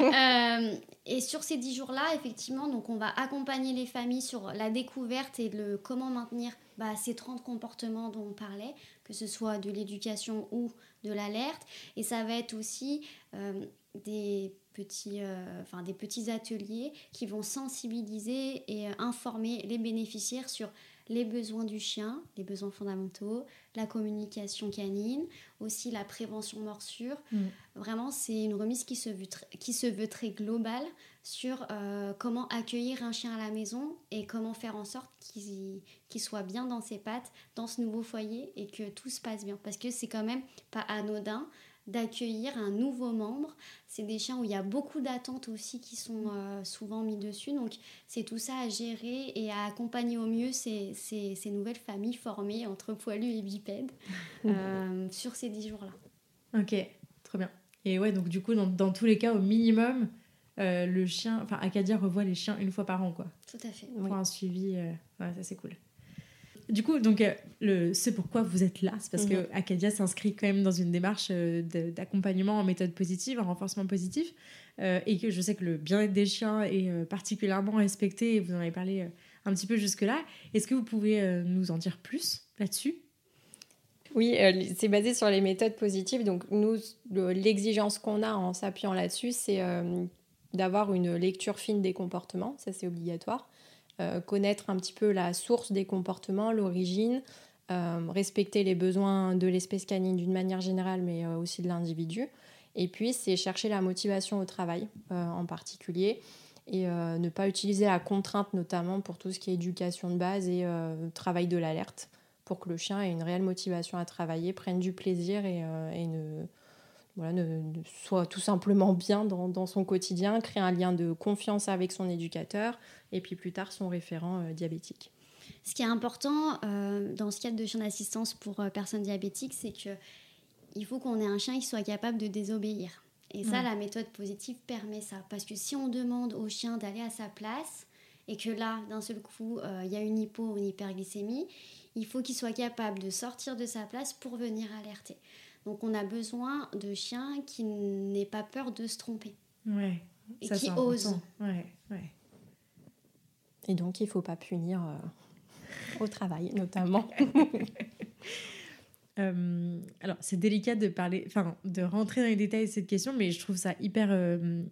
Euh, et sur ces 10 jours-là, effectivement, donc on va accompagner les familles sur la découverte et le comment maintenir bah, ces 30 comportements dont on parlait, que ce soit de l'éducation ou de l'alerte. Et ça va être aussi des petits, euh, enfin, des petits ateliers qui vont sensibiliser et euh, informer les bénéficiaires sur les besoins du chien, les besoins fondamentaux, la communication canine, aussi la prévention morsure. Mm. Vraiment, c'est une remise qui se veut, qui se veut très globale sur euh, comment accueillir un chien à la maison et comment faire en sorte qu'il soit bien dans ses pattes, dans ce nouveau foyer et que tout se passe bien. Parce que c'est quand même pas anodin d'accueillir un nouveau membre. C'est des chiens où il y a beaucoup d'attentes aussi qui sont euh, souvent mis dessus. Donc c'est tout ça à gérer et à accompagner au mieux ces, ces, ces nouvelles familles formées entre poilus et bipèdes euh, sur ces dix jours-là. Ok, très bien. Et ouais, donc du coup, dans, dans tous les cas, au minimum, euh, le chien, enfin Acadia revoit les chiens une fois par an, quoi. Tout à fait. Pour un suivi, ouais, ça c'est cool. Du coup, donc, euh, le, c'est pourquoi vous êtes là. C'est parce que mhm. Acadia s'inscrit quand même dans une démarche euh, d'accompagnement en méthode positive, en renforcement positif. Euh, et que je sais que le bien-être des chiens est particulièrement respecté. Et vous en avez parlé un petit peu jusque-là. Est-ce que vous pouvez nous en dire plus là-dessus? Oui, c'est basé sur les méthodes positives. Donc, nous, l'exigence qu'on a en s'appuyant là-dessus, c'est d'avoir une lecture fine des comportements. Ça, c'est obligatoire. Euh, connaître un petit peu la source des comportements, l'origine, euh, respecter les besoins de l'espèce canine d'une manière générale, mais euh, aussi de l'individu. Et puis, c'est chercher la motivation au travail en particulier et ne pas utiliser la contrainte notamment pour tout ce qui est éducation de base et travail de l'alerte pour que le chien ait une réelle motivation à travailler, prenne du plaisir et, et ne, voilà, ne, soit tout simplement bien dans, son quotidien, créer un lien de confiance avec son éducateur et puis plus tard son référent euh, diabétique. Ce qui est important euh, dans ce cadre de chien d'assistance pour euh, personnes diabétiques, c'est que il faut qu'on ait un chien qui soit capable de désobéir. Et ça, la méthode positive permet ça. Parce que si on demande au chien d'aller à sa place et que là, d'un seul coup, il y a une hypo ou une hyperglycémie, il faut qu'il soit capable de sortir de sa place pour venir alerter. Donc on a besoin de chiens qui n'aient pas peur de se tromper. Ouais. Et qui osent. Ouais, ouais. Et donc il ne faut pas punir euh, au travail notamment. Euh, alors c'est délicat de parler, enfin de rentrer dans les détails de cette question, mais je trouve ça hyper euh,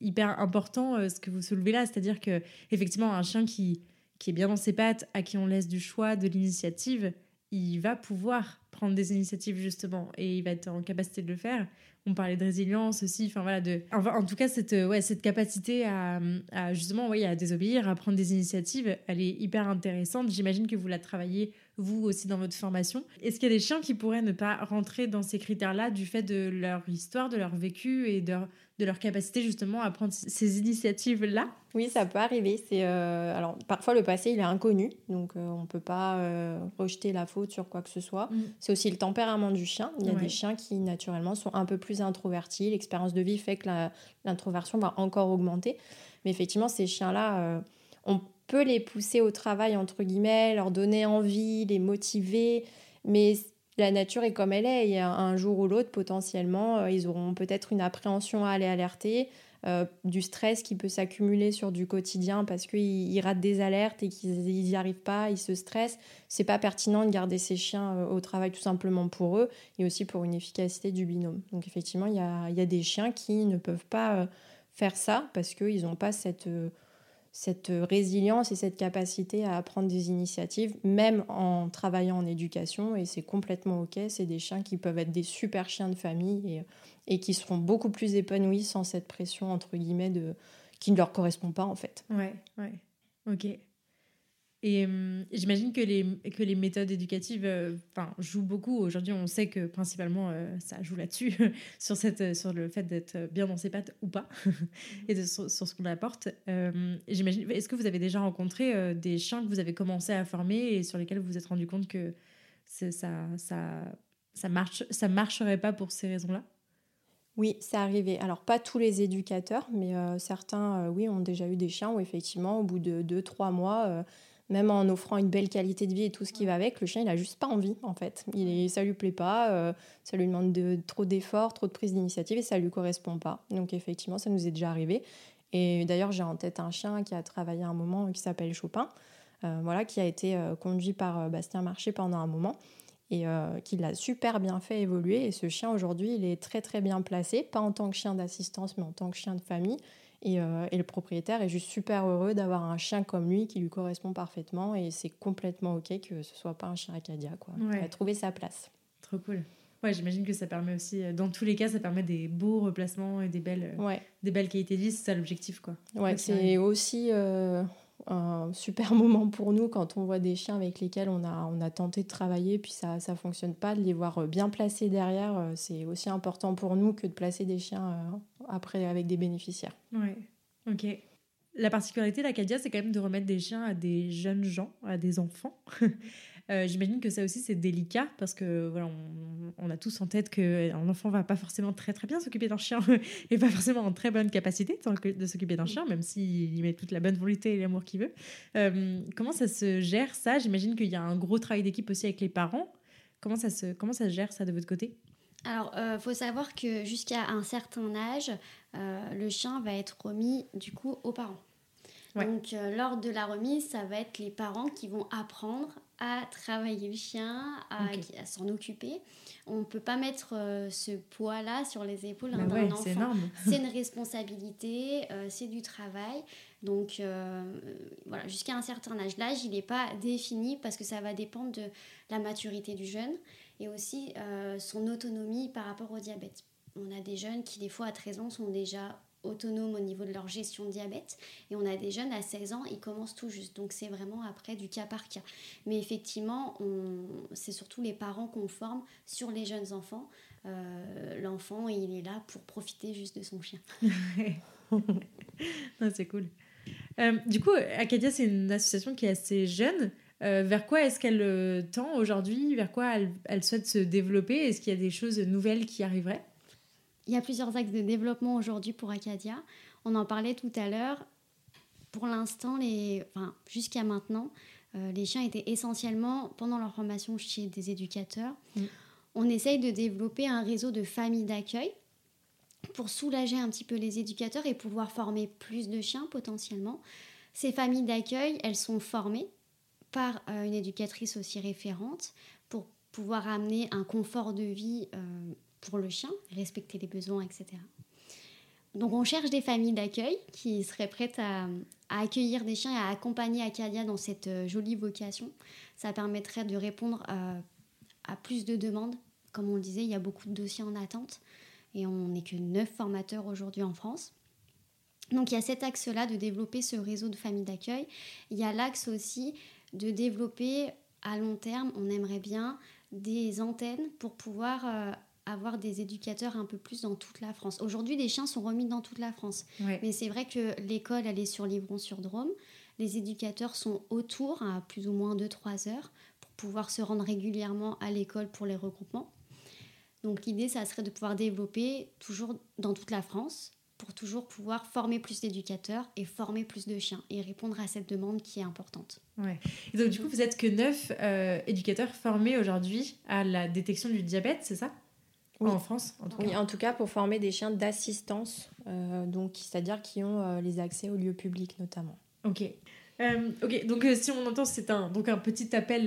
hyper important ce que vous soulevez là, c'est-à-dire que effectivement un chien qui qui est bien dans ses pattes, à qui on laisse du choix, de l'initiative, il va pouvoir prendre des initiatives justement et il va être en capacité de le faire. On parlait de résilience aussi, enfin voilà, en tout cas cette, ouais, cette capacité à, à justement ouais, à désobéir, à prendre des initiatives, elle est hyper intéressante. J'imagine que vous la travaillez vous aussi dans votre formation. Est-ce qu'il y a des chiens qui pourraient ne pas rentrer dans ces critères-là du fait de leur histoire, de leur vécu et de, de leur capacité justement à prendre ces initiatives-là Oui, ça peut arriver. C'est euh, alors parfois le passé il est inconnu, donc euh, on peut pas euh, rejeter la faute sur quoi que ce soit. Mm. C'est aussi le tempérament du chien. Il y a des chiens qui naturellement sont un peu plus introvertis. L'expérience de vie fait que l'introversion va encore augmenter. Mais effectivement, ces chiens-là, on peut les pousser au travail, entre guillemets, leur donner envie, les motiver, mais la nature est comme elle est. Et un jour ou l'autre, potentiellement, euh, ils auront peut-être une appréhension à aller alerter, euh, du stress qui peut s'accumuler sur du quotidien parce qu'ils ratent des alertes et qu'ils n'y arrivent pas, ils se stressent. C'est pas pertinent de garder ces chiens euh, au travail tout simplement pour eux et aussi pour une efficacité du binôme. Donc effectivement, il y a, y a, des chiens qui ne peuvent pas faire ça parce qu'ils n'ont pas cette cette résilience et cette capacité à prendre des initiatives, même en travaillant en éducation, et c'est complètement OK. C'est des chiens qui peuvent être des super chiens de famille et, et qui seront beaucoup plus épanouis sans cette pression, entre guillemets, de, qui ne leur correspond pas, en fait. Ouais, ouais. OK. Et euh, j'imagine que les, que les méthodes éducatives euh, jouent beaucoup. Aujourd'hui, on sait que principalement, euh, ça joue là-dessus, sur, cette, sur le fait d'être bien dans ses pattes ou pas, et sur, ce qu'on apporte. j'imagine, est-ce que vous avez déjà rencontré des chiens que vous avez commencé à former et sur lesquels vous vous êtes rendu compte que ça, ça, ça, marche, ça marcherait pas pour ces raisons-là? Oui, c'est arrivé. Alors, pas tous les éducateurs, mais certains, oui, ont déjà eu des chiens où, effectivement, au bout de 2-3 mois, même en offrant une belle qualité de vie et tout ce qui va avec, le chien, il a juste pas envie, en fait. Il, ça lui plaît pas, euh, ça lui demande de, trop d'efforts, trop de prise d'initiative et ça lui correspond pas. Donc, effectivement, ça nous est déjà arrivé. Et d'ailleurs, j'ai en tête un chien qui a travaillé un moment qui s'appelle Chopin, euh, voilà, qui a été euh, conduit par Bastien Marché pendant un moment et qui l'a super bien fait évoluer. Et ce chien, aujourd'hui, il est très, très bien placé, pas en tant que chien d'assistance, mais en tant que chien de famille. Euh, et, le propriétaire est juste super heureux d'avoir un chien comme lui qui lui correspond parfaitement. Et c'est complètement OK que ce soit pas un chien Acadia. Quoi. Il a trouvé sa place. Trop cool. Ouais, j'imagine que ça permet aussi, euh, dans tous les cas, ça permet des beaux replacements et des belles, euh, des belles qualités de vie. C'est ça l'objectif. quoi. Ouais, c'est aussi un super moment pour nous quand on voit des chiens avec lesquels on a, on a tenté de travailler puis ça ne fonctionne pas, de les voir bien placés derrière, c'est aussi important pour nous que de placer des chiens après avec des bénéficiaires. Ouais, ok. La particularité d'Acadia, c'est quand même de remettre des chiens à des jeunes gens, à des enfants. Euh, j'imagine que ça aussi c'est délicat parce que voilà, on, a tous en tête qu'un enfant va pas forcément très très bien s'occuper d'un chien et pas forcément en très bonne capacité de s'occuper d'un chien, même s'il y met toute la bonne volonté et l'amour qu'il veut. Euh, comment ça se gère ça? J'imagine qu'il y a un gros travail d'équipe aussi avec les parents. Comment ça se comment ça se gère ça de votre côté? Alors, il euh, faut savoir que jusqu'à un certain âge, le chien va être remis du coup aux parents. Donc, lors de la remise, ça va être les parents qui vont apprendre à travailler le chien, à, s'en occuper. On ne peut pas mettre euh, ce poids-là sur les épaules bah d'un enfant. C'est une responsabilité, euh, c'est du travail. Donc euh, voilà, jusqu'à un certain âge. L'âge, il n'est pas défini parce que ça va dépendre de la maturité du jeune et aussi son autonomie par rapport au diabète. On a des jeunes qui, des fois, à 13 ans, sont déjà autonomes au niveau de leur gestion de diabète. Et on a des jeunes à 16 ans, ils commencent tout juste. Donc c'est vraiment après du cas par cas. Mais effectivement, c'est surtout les parents qu'on forme sur les jeunes enfants. Euh, l'enfant, il est là pour profiter juste de son chien. c'est cool. Euh, du coup, Acadia, c'est une association qui est assez jeune. Euh, vers quoi est-ce qu'elle tend aujourd'hui? Vers quoi elle, elle souhaite se développer? Est-ce qu'il y a des choses nouvelles qui arriveraient? Il y a plusieurs axes de développement aujourd'hui pour Acadia. On en parlait tout à l'heure. Pour l'instant, les... enfin, jusqu'à maintenant, euh, les chiens étaient essentiellement pendant leur formation chez des éducateurs. Mm. On essaye de développer un réseau de familles d'accueil pour soulager un petit peu les éducateurs et pouvoir former plus de chiens potentiellement. Ces familles d'accueil, elles sont formées par euh, une éducatrice aussi référente pour pouvoir amener un confort de vie euh, pour le chien, respecter les besoins, etc. Donc on cherche des familles d'accueil qui seraient prêtes à, accueillir des chiens et à accompagner Acadia dans cette euh, jolie vocation. Ça permettrait de répondre à, plus de demandes. Comme on le disait, il y a beaucoup de dossiers en attente et on n'est que 9 formateurs aujourd'hui en France. Donc il y a cet axe-là de développer ce réseau de familles d'accueil. Il y a l'axe aussi de développer à long terme, on aimerait bien des antennes pour pouvoir euh, avoir des éducateurs un peu plus dans toute la France. Aujourd'hui, les chiens sont remis dans toute la France. Mais c'est vrai que l'école, elle est sur Livron-sur-Drôme. Les éducateurs sont autour, à plus ou moins 2-3 heures, pour pouvoir se rendre régulièrement à l'école pour les regroupements. Donc l'idée, ça serait de pouvoir développer toujours dans toute la France pour toujours pouvoir former plus d'éducateurs et former plus de chiens et répondre à cette demande qui est importante. Ouais. Et donc du coup, vous êtes que neuf euh, éducateurs formés aujourd'hui à la détection du diabète, c'est ça? En France en tout, oui, en tout cas pour former des chiens d'assistance, euh, donc c'est-à-dire qui ont euh, les accès aux lieux publics notamment. Ok. Euh, ok, donc si on entend, c'est un, donc un petit appel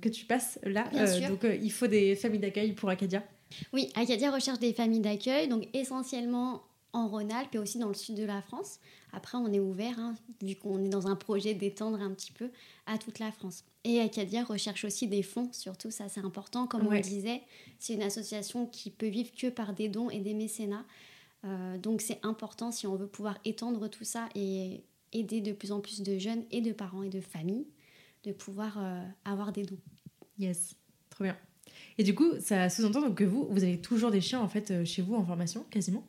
que tu passes là. donc il faut des familles d'accueil pour Acadia Oui, Acadia recherche des familles d'accueil, donc essentiellement en Rhône-Alpes et aussi dans le sud de la France. Après, on est ouvert, hein, vu qu'on est dans un projet d'étendre un petit peu à toute la France. Et Acadia recherche aussi des fonds, surtout ça c'est important. Comme on le disait, c'est une association qui peut vivre que par des dons et des mécénats. Euh, donc c'est important si on veut pouvoir étendre tout ça et aider de plus en plus de jeunes et de parents et de familles de pouvoir euh, avoir des dons. Yes, trop bien. Et du coup, ça sous-entend que vous, vous avez toujours des chiens en fait euh, chez vous en formation, quasiment?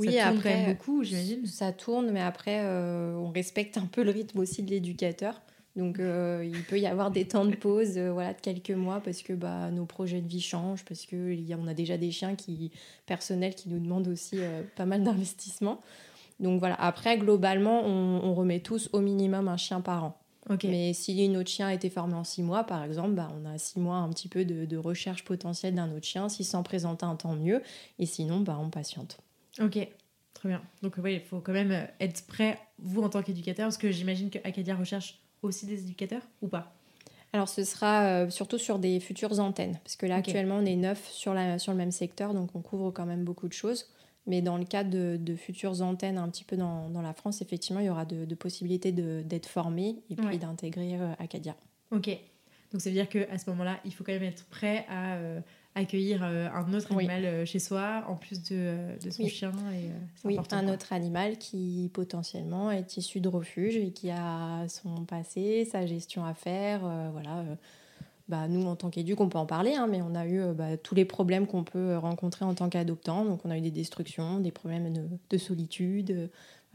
Oui, ça tourne après, quand même beaucoup, j'imagine. Ça tourne, mais après, on respecte un peu le rythme aussi de l'éducateur. Donc, il peut y avoir des temps de pause voilà, de quelques mois parce que bah, nos projets de vie changent, parce qu'on a, a déjà des chiens qui, personnels qui nous demandent aussi pas mal d'investissement. Donc voilà, après, globalement, on, remet tous au minimum un chien par an. Mais si notre chien a été formé en six mois, par exemple, bah, on a six mois un petit peu de, recherche potentielle d'un autre chien. Si s'en présente un, tant mieux. Et sinon, bah, on patiente. Ok, très bien. Donc oui, il faut quand même être prêt, vous en tant qu'éducateur, parce que j'imagine qu'Acadia recherche aussi des éducateurs ou pas? Alors ce sera euh, surtout sur des futures antennes, parce que là actuellement on est neuf sur, la, sur le même secteur, donc on couvre quand même beaucoup de choses. Mais dans le cadre de, futures antennes un petit peu dans, la France, effectivement, il y aura de, possibilités d'être formé et puis d'intégrer euh, Acadia. Ok. Donc ça veut dire qu'à ce moment-là, il faut quand même être prêt à euh, accueillir euh, un autre animal chez soi, en plus de, son chien. Et, oui, un autre animal qui potentiellement est issu de refuge et qui a son passé, sa gestion à faire. voilà bah, nous, en tant qu'éduc, on peut en parler, hein, mais on a eu euh, bah, tous les problèmes qu'on peut rencontrer en tant qu'adoptant. Donc, on a eu des destructions, des problèmes de, solitude.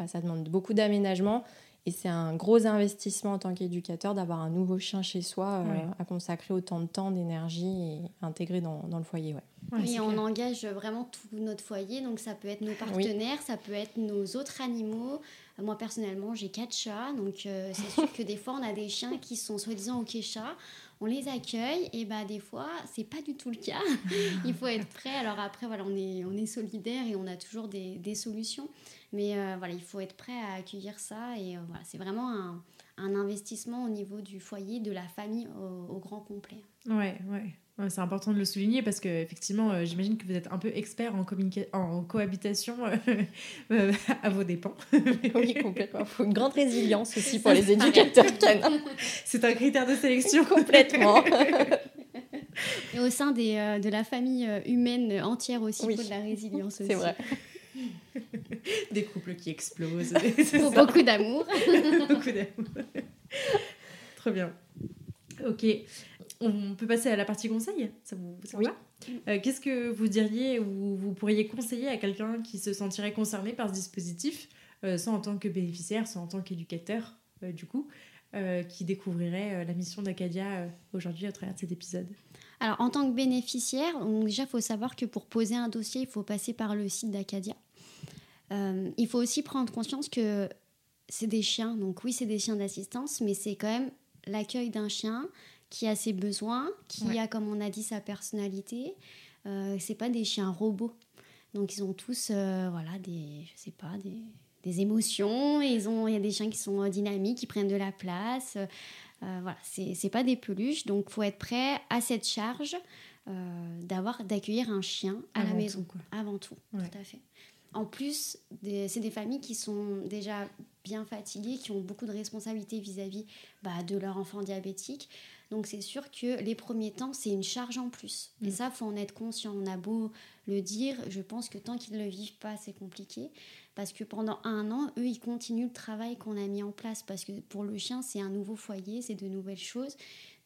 ça demande beaucoup d'aménagement. Et c'est un gros investissement en tant qu'éducateur d'avoir un nouveau chien chez soi euh, à consacrer autant de temps, d'énergie et intégrer dans, dans, le foyer. Ouais. oui, on engage vraiment tout notre foyer. Donc, ça peut être nos partenaires, ça peut être nos autres animaux. Moi, personnellement, j'ai quatre chats. Donc, euh, c'est sûr que des fois, on a des chiens qui sont soi-disant OK chats on les accueille et bah des fois c'est pas du tout le cas il faut être prêt alors après voilà on est on est solidaire et on a toujours des, solutions mais euh, voilà il faut être prêt à accueillir ça et euh, voilà c'est vraiment un, investissement au niveau du foyer de la famille au, au grand complet ouais ouais c'est important de le souligner parce que effectivement, euh, j'imagine que vous êtes un peu expert en, en cohabitation à vos dépens. oui, complètement. Il faut une grande résilience aussi pour les éducateurs canins. C'est un critère de sélection. complètement. Et au sein des, de la famille humaine entière aussi, il faut de la résilience aussi. C'est vrai. Des couples qui explosent. Pour beaucoup d'amour. beaucoup d'amour. Très bien. Ok on peut passer à la partie conseil Ça vous, oui. Euh, qu'est-ce que vous diriez ou vous pourriez conseiller à quelqu'un qui se sentirait concerné par ce dispositif, euh, soit en tant que bénéficiaire, soit en tant qu'éducateur, euh, du coup, qui découvrirait la mission d'Acadia aujourd'hui à travers cet épisode? Alors, en tant que bénéficiaire, déjà, il faut savoir que pour poser un dossier, il faut passer par le site d'Acadia. Il faut aussi prendre conscience que c'est des chiens, donc oui, c'est des chiens d'assistance, mais c'est quand même l'accueil d'un chien, qui a ses besoins, qui a, comme on a dit, sa personnalité. Euh, c'est pas des chiens robots. Donc ils ont tous, euh, voilà, des, je sais pas, des, des émotions. Ils ont, il y a des chiens qui sont dynamiques, qui prennent de la place. Euh, voilà, c'est pas des peluches. Donc faut être prêt à cette charge euh, d'avoir, d'accueillir un chien à la maison, avant tout. Tout à fait. En plus, c'est des familles qui sont déjà bien fatiguées, qui ont beaucoup de responsabilités vis-à-vis bah, de leur enfant diabétique. Donc c'est sûr que les premiers temps, c'est une charge en plus. Et mm. ça, faut en être conscient. On a beau le dire, je pense que tant qu'ils ne le vivent pas, c'est compliqué. Parce que pendant un an, eux, ils continuent le travail qu'on a mis en place. Parce que pour le chien, c'est un nouveau foyer, c'est de nouvelles choses.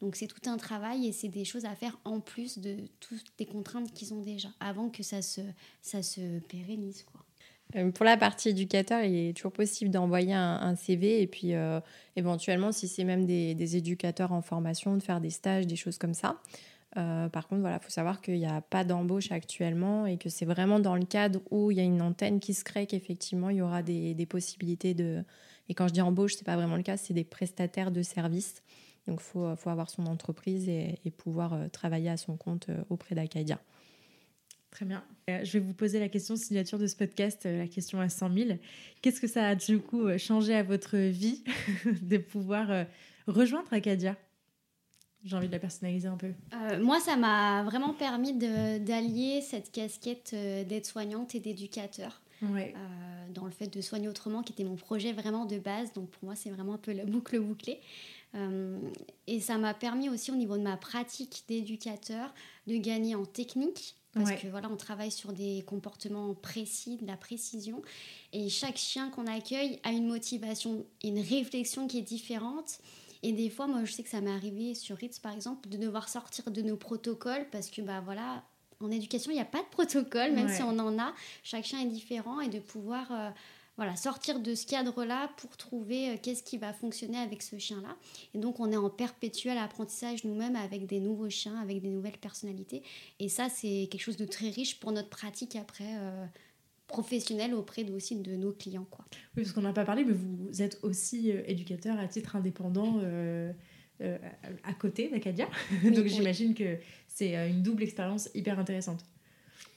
Donc c'est tout un travail et c'est des choses à faire en plus de toutes les contraintes qu'ils ont déjà, avant que ça se, ça se pérennise. Quoi. Euh, pour la partie éducateur, il est toujours possible d'envoyer un, CV et puis euh, éventuellement, si c'est même des, éducateurs en formation, de faire des stages, des choses comme ça. Euh, par contre, voilà, il faut savoir qu'il n'y a pas d'embauche actuellement et que c'est vraiment dans le cadre où il y a une antenne qui se crée qu'effectivement il y aura des, possibilités de. Et quand je dis embauche, c'est pas vraiment le cas, c'est des prestataires de services. Donc, faut, faut, avoir son entreprise et, et pouvoir travailler à son compte auprès d'Acadia. Très bien. Euh, je vais vous poser la question signature de ce podcast, euh, la question à 100 000. Qu'est-ce que ça a du coup euh, changé à votre vie de pouvoir rejoindre Acadia? J'ai envie de la personnaliser un peu. moi, ça m'a vraiment permis d'allier cette casquette d'aide-soignante et d'éducateur. dans le fait de soigner autrement, qui était mon projet vraiment de base. Donc pour moi, c'est vraiment un peu la boucle bouclée. et ça m'a permis aussi au niveau de ma pratique d'éducateur de gagner en technique parce que voilà, on travaille sur des comportements précis, de la précision. Et chaque chien qu'on accueille a une motivation et une réflexion qui est différente. Et des fois, moi, je sais que ça m'est arrivé sur Ritz, par exemple, de devoir sortir de nos protocoles parce que, bah voilà, en éducation, il n'y a pas de protocole, même si on en a. Chaque chien est différent et de pouvoir euh, voilà, sortir de ce cadre-là pour trouver euh, qu'est-ce qui va fonctionner avec ce chien-là. Et donc, on est en perpétuel apprentissage nous-mêmes avec des nouveaux chiens, avec des nouvelles personnalités. Et ça, c'est quelque chose de très riche pour notre pratique après. Euh, professionnelle auprès de, aussi de nos clients. Quoi. Oui, parce qu'on n'a pas parlé, mais vous êtes aussi euh, éducateur à titre indépendant à côté d'Acadia. Donc j'imagine que c'est une double expérience hyper intéressante.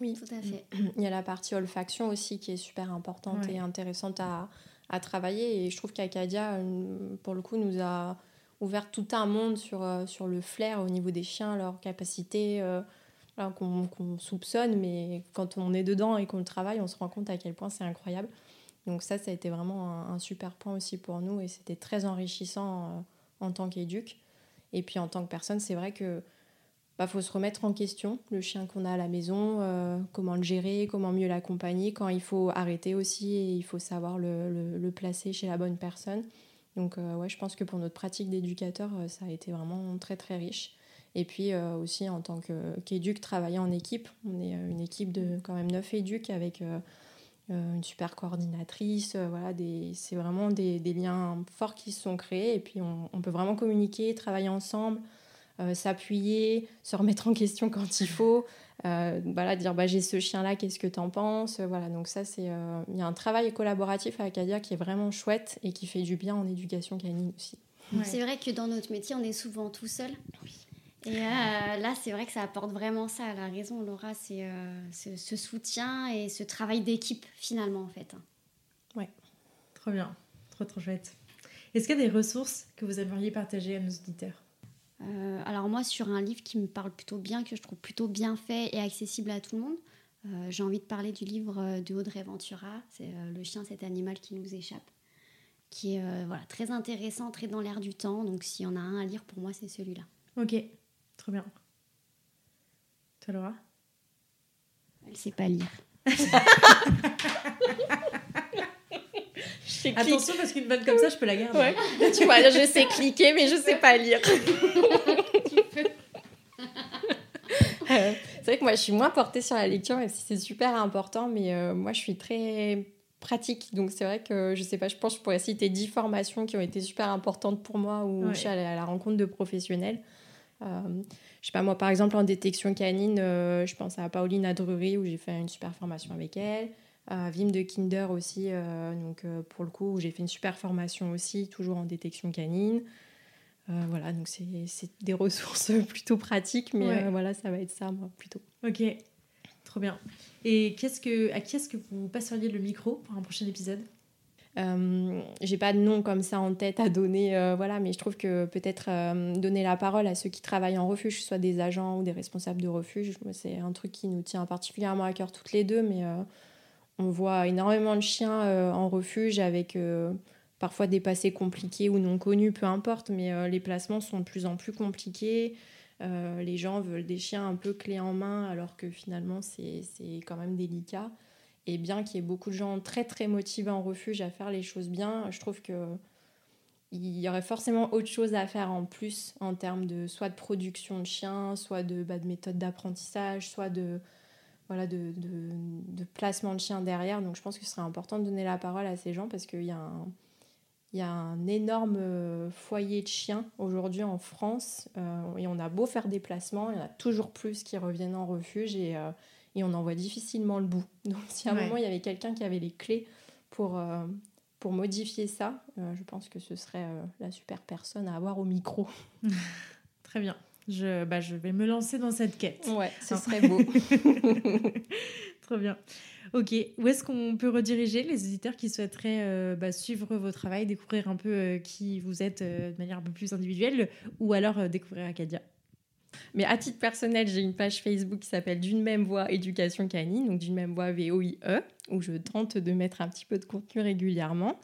Oui, tout à fait. Il y a la partie olfaction aussi qui est super importante et intéressante à, à, travailler. Et je trouve qu'Acadia, euh, pour le coup, nous a ouvert tout un monde sur, euh, sur le flair au niveau des chiens, leur capacité euh, qu'on soupçonne, mais quand on est dedans et qu'on le travaille, on se rend compte à quel point c'est incroyable. Donc ça, ça a été vraiment un, super point aussi pour nous et c'était très enrichissant en tant qu'éduc. Et puis en tant que personne, c'est vrai que bah, faut se remettre en question le chien qu'on a à la maison, euh, comment le gérer, comment mieux l'accompagner, quand il faut arrêter aussi et il faut savoir le, placer chez la bonne personne. Donc euh, ouais, je pense que pour notre pratique d'éducateur, euh, ça a été vraiment très très riche. Et puis aussi en tant qu'éduc, travailler en équipe. On est une équipe de quand même neuf éducs avec une super coordinatrice. voilà, c'est vraiment des, liens forts qui se sont créés et puis on peut vraiment communiquer, travailler ensemble. Euh, s'appuyer, se remettre en question quand il faut, euh, voilà, dire bah, j'ai ce chien-là, qu'est-ce que tu en penses Voilà, donc ça, c'est. Euh, il y a un travail collaboratif à Acadia qui est vraiment chouette et qui fait du bien en éducation canine aussi. C'est vrai que dans notre métier, on est souvent tout seul. Et là, c'est vrai que ça apporte vraiment ça. à La raison, Laura, c'est ce, soutien et ce travail d'équipe, finalement, en fait. Ouais. Trop bien. Trop, trop chouette. Est-ce qu'il y a des ressources que vous aimeriez partager à nos auditeurs? Euh, alors moi, sur un livre qui me parle plutôt bien, que je trouve plutôt bien fait et accessible à tout le monde, euh, j'ai envie de parler du livre euh, de Audrey Ventura, c'est Le chien, cet animal qui nous échappe, qui est voilà, très intéressant, très dans l'air du temps. Donc s'il y en a un à lire, pour moi, c'est celui-là. Ok, trop bien. Toi, Laura? Elle sait pas lire. Attention parce qu'une bonne comme ça, je peux la garder. tu vois, je sais cliquer, mais je sais pas lire. Euh, c'est vrai que moi, je suis moins portée sur la lecture, même si c'est super important, mais euh, moi, je suis très pratique. Donc, c'est vrai que je sais pas, je pense que je pourrais citer 10 formations qui ont été super importantes pour moi où je suis à la, rencontre de professionnels. Euh, je sais pas, moi, par exemple, en détection canine, je pense à Pauline Adrury où j'ai fait une super formation avec elle. Vim de Kinder aussi, euh, donc euh, pour le coup, j'ai fait une super formation aussi, toujours en détection canine. Euh, voilà, donc c'est des ressources plutôt pratiques, mais voilà, ça va être ça, moi, plutôt. Ok, trop bien. Et qu'est-ce que, à qui est-ce que vous passeriez le micro pour un prochain épisode? Euh, j'ai pas de nom comme ça en tête à donner, voilà, mais je trouve que peut-être donner la parole à ceux qui travaillent en refuge, soit des agents ou des responsables de refuge, c'est un truc qui nous tient particulièrement à cœur toutes les deux, mais on voit énormément de chiens euh, en refuge avec euh, parfois des passés compliqués ou non connus, peu importe, mais euh, les placements sont de plus en plus compliqués. les gens veulent des chiens un peu clés en main alors que finalement c'est quand même délicat. Et bien qu'il y ait beaucoup de gens très très motivés en refuge à faire les choses bien, je trouve que il y aurait forcément autre chose à faire en plus en termes de soit de production de chiens, soit de, bah, de méthode d'apprentissage, soit de, voilà, de, de, placement de chiens derrière. Donc je pense que ce serait important de donner la parole à ces gens parce qu'il y a un, il y a un énorme euh, foyer de chiens aujourd'hui en France euh, et on a beau faire des placements, il y en a toujours plus qui reviennent en refuge et, euh, et on en voit difficilement le bout. Donc si à un moment il y avait quelqu'un qui avait les clés pour, pour modifier ça, je pense que ce serait la super personne à avoir au micro. Très bien. Je, bah, je vais me lancer dans cette quête. Ouais, ce serait beau. Trop bien. Ok, où est-ce qu'on peut rediriger les auditeurs qui souhaiteraient euh, bah, suivre vos travail, découvrir un peu euh, qui vous êtes euh, de manière un peu plus individuelle, ou alors découvrir Acadia? Mais à titre personnel, j'ai une page Facebook qui s'appelle D'une même voix éducation canine, donc d'une même voix VOIE, où je tente de mettre un petit peu de contenu régulièrement.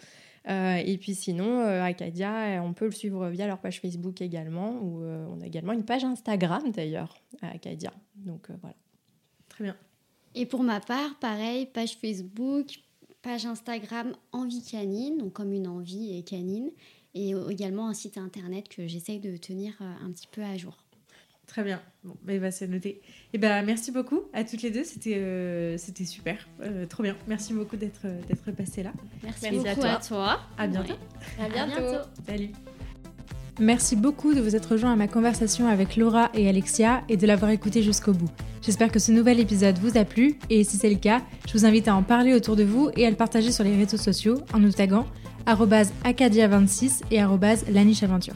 Euh, et puis sinon, euh, Acadia, on peut le suivre via leur page Facebook également, où euh, on a également une page Instagram d'ailleurs à Acadia. Donc voilà. Très bien. Et pour ma part, pareil, page Facebook, page Instagram Envie Canine, donc comme une envie canine, et également un site internet que j'essaye de tenir un petit peu à jour. Très bien. Bon, bah, c'est noté. Et eh ben, merci beaucoup à toutes les deux. C'était euh, c'était super. Euh, trop bien. Merci beaucoup d'être d'être passé là. Merci, beaucoup à toi. À, bientôt. À, bientôt. Salut. Merci beaucoup de vous être rejoint à ma conversation avec Laura et Alexia et de l'avoir écouté jusqu'au bout. J'espère que ce nouvel épisode vous a plu et si c'est le cas, je vous invite à en parler autour de vous et à le partager sur les réseaux sociaux en nous taguant acadia26 et lanicheaventure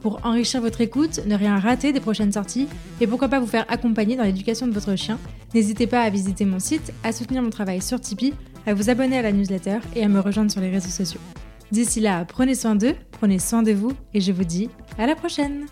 pour enrichir votre écoute, ne rien rater des prochaines sorties et pourquoi pas vous faire accompagner dans l'éducation de votre chien, n'hésitez pas à visiter mon site, à soutenir mon travail sur Tipeee, à vous abonner à la newsletter et à me rejoindre sur les réseaux sociaux. D'ici là, prenez soin d'eux, prenez soin de vous et je vous dis à la prochaine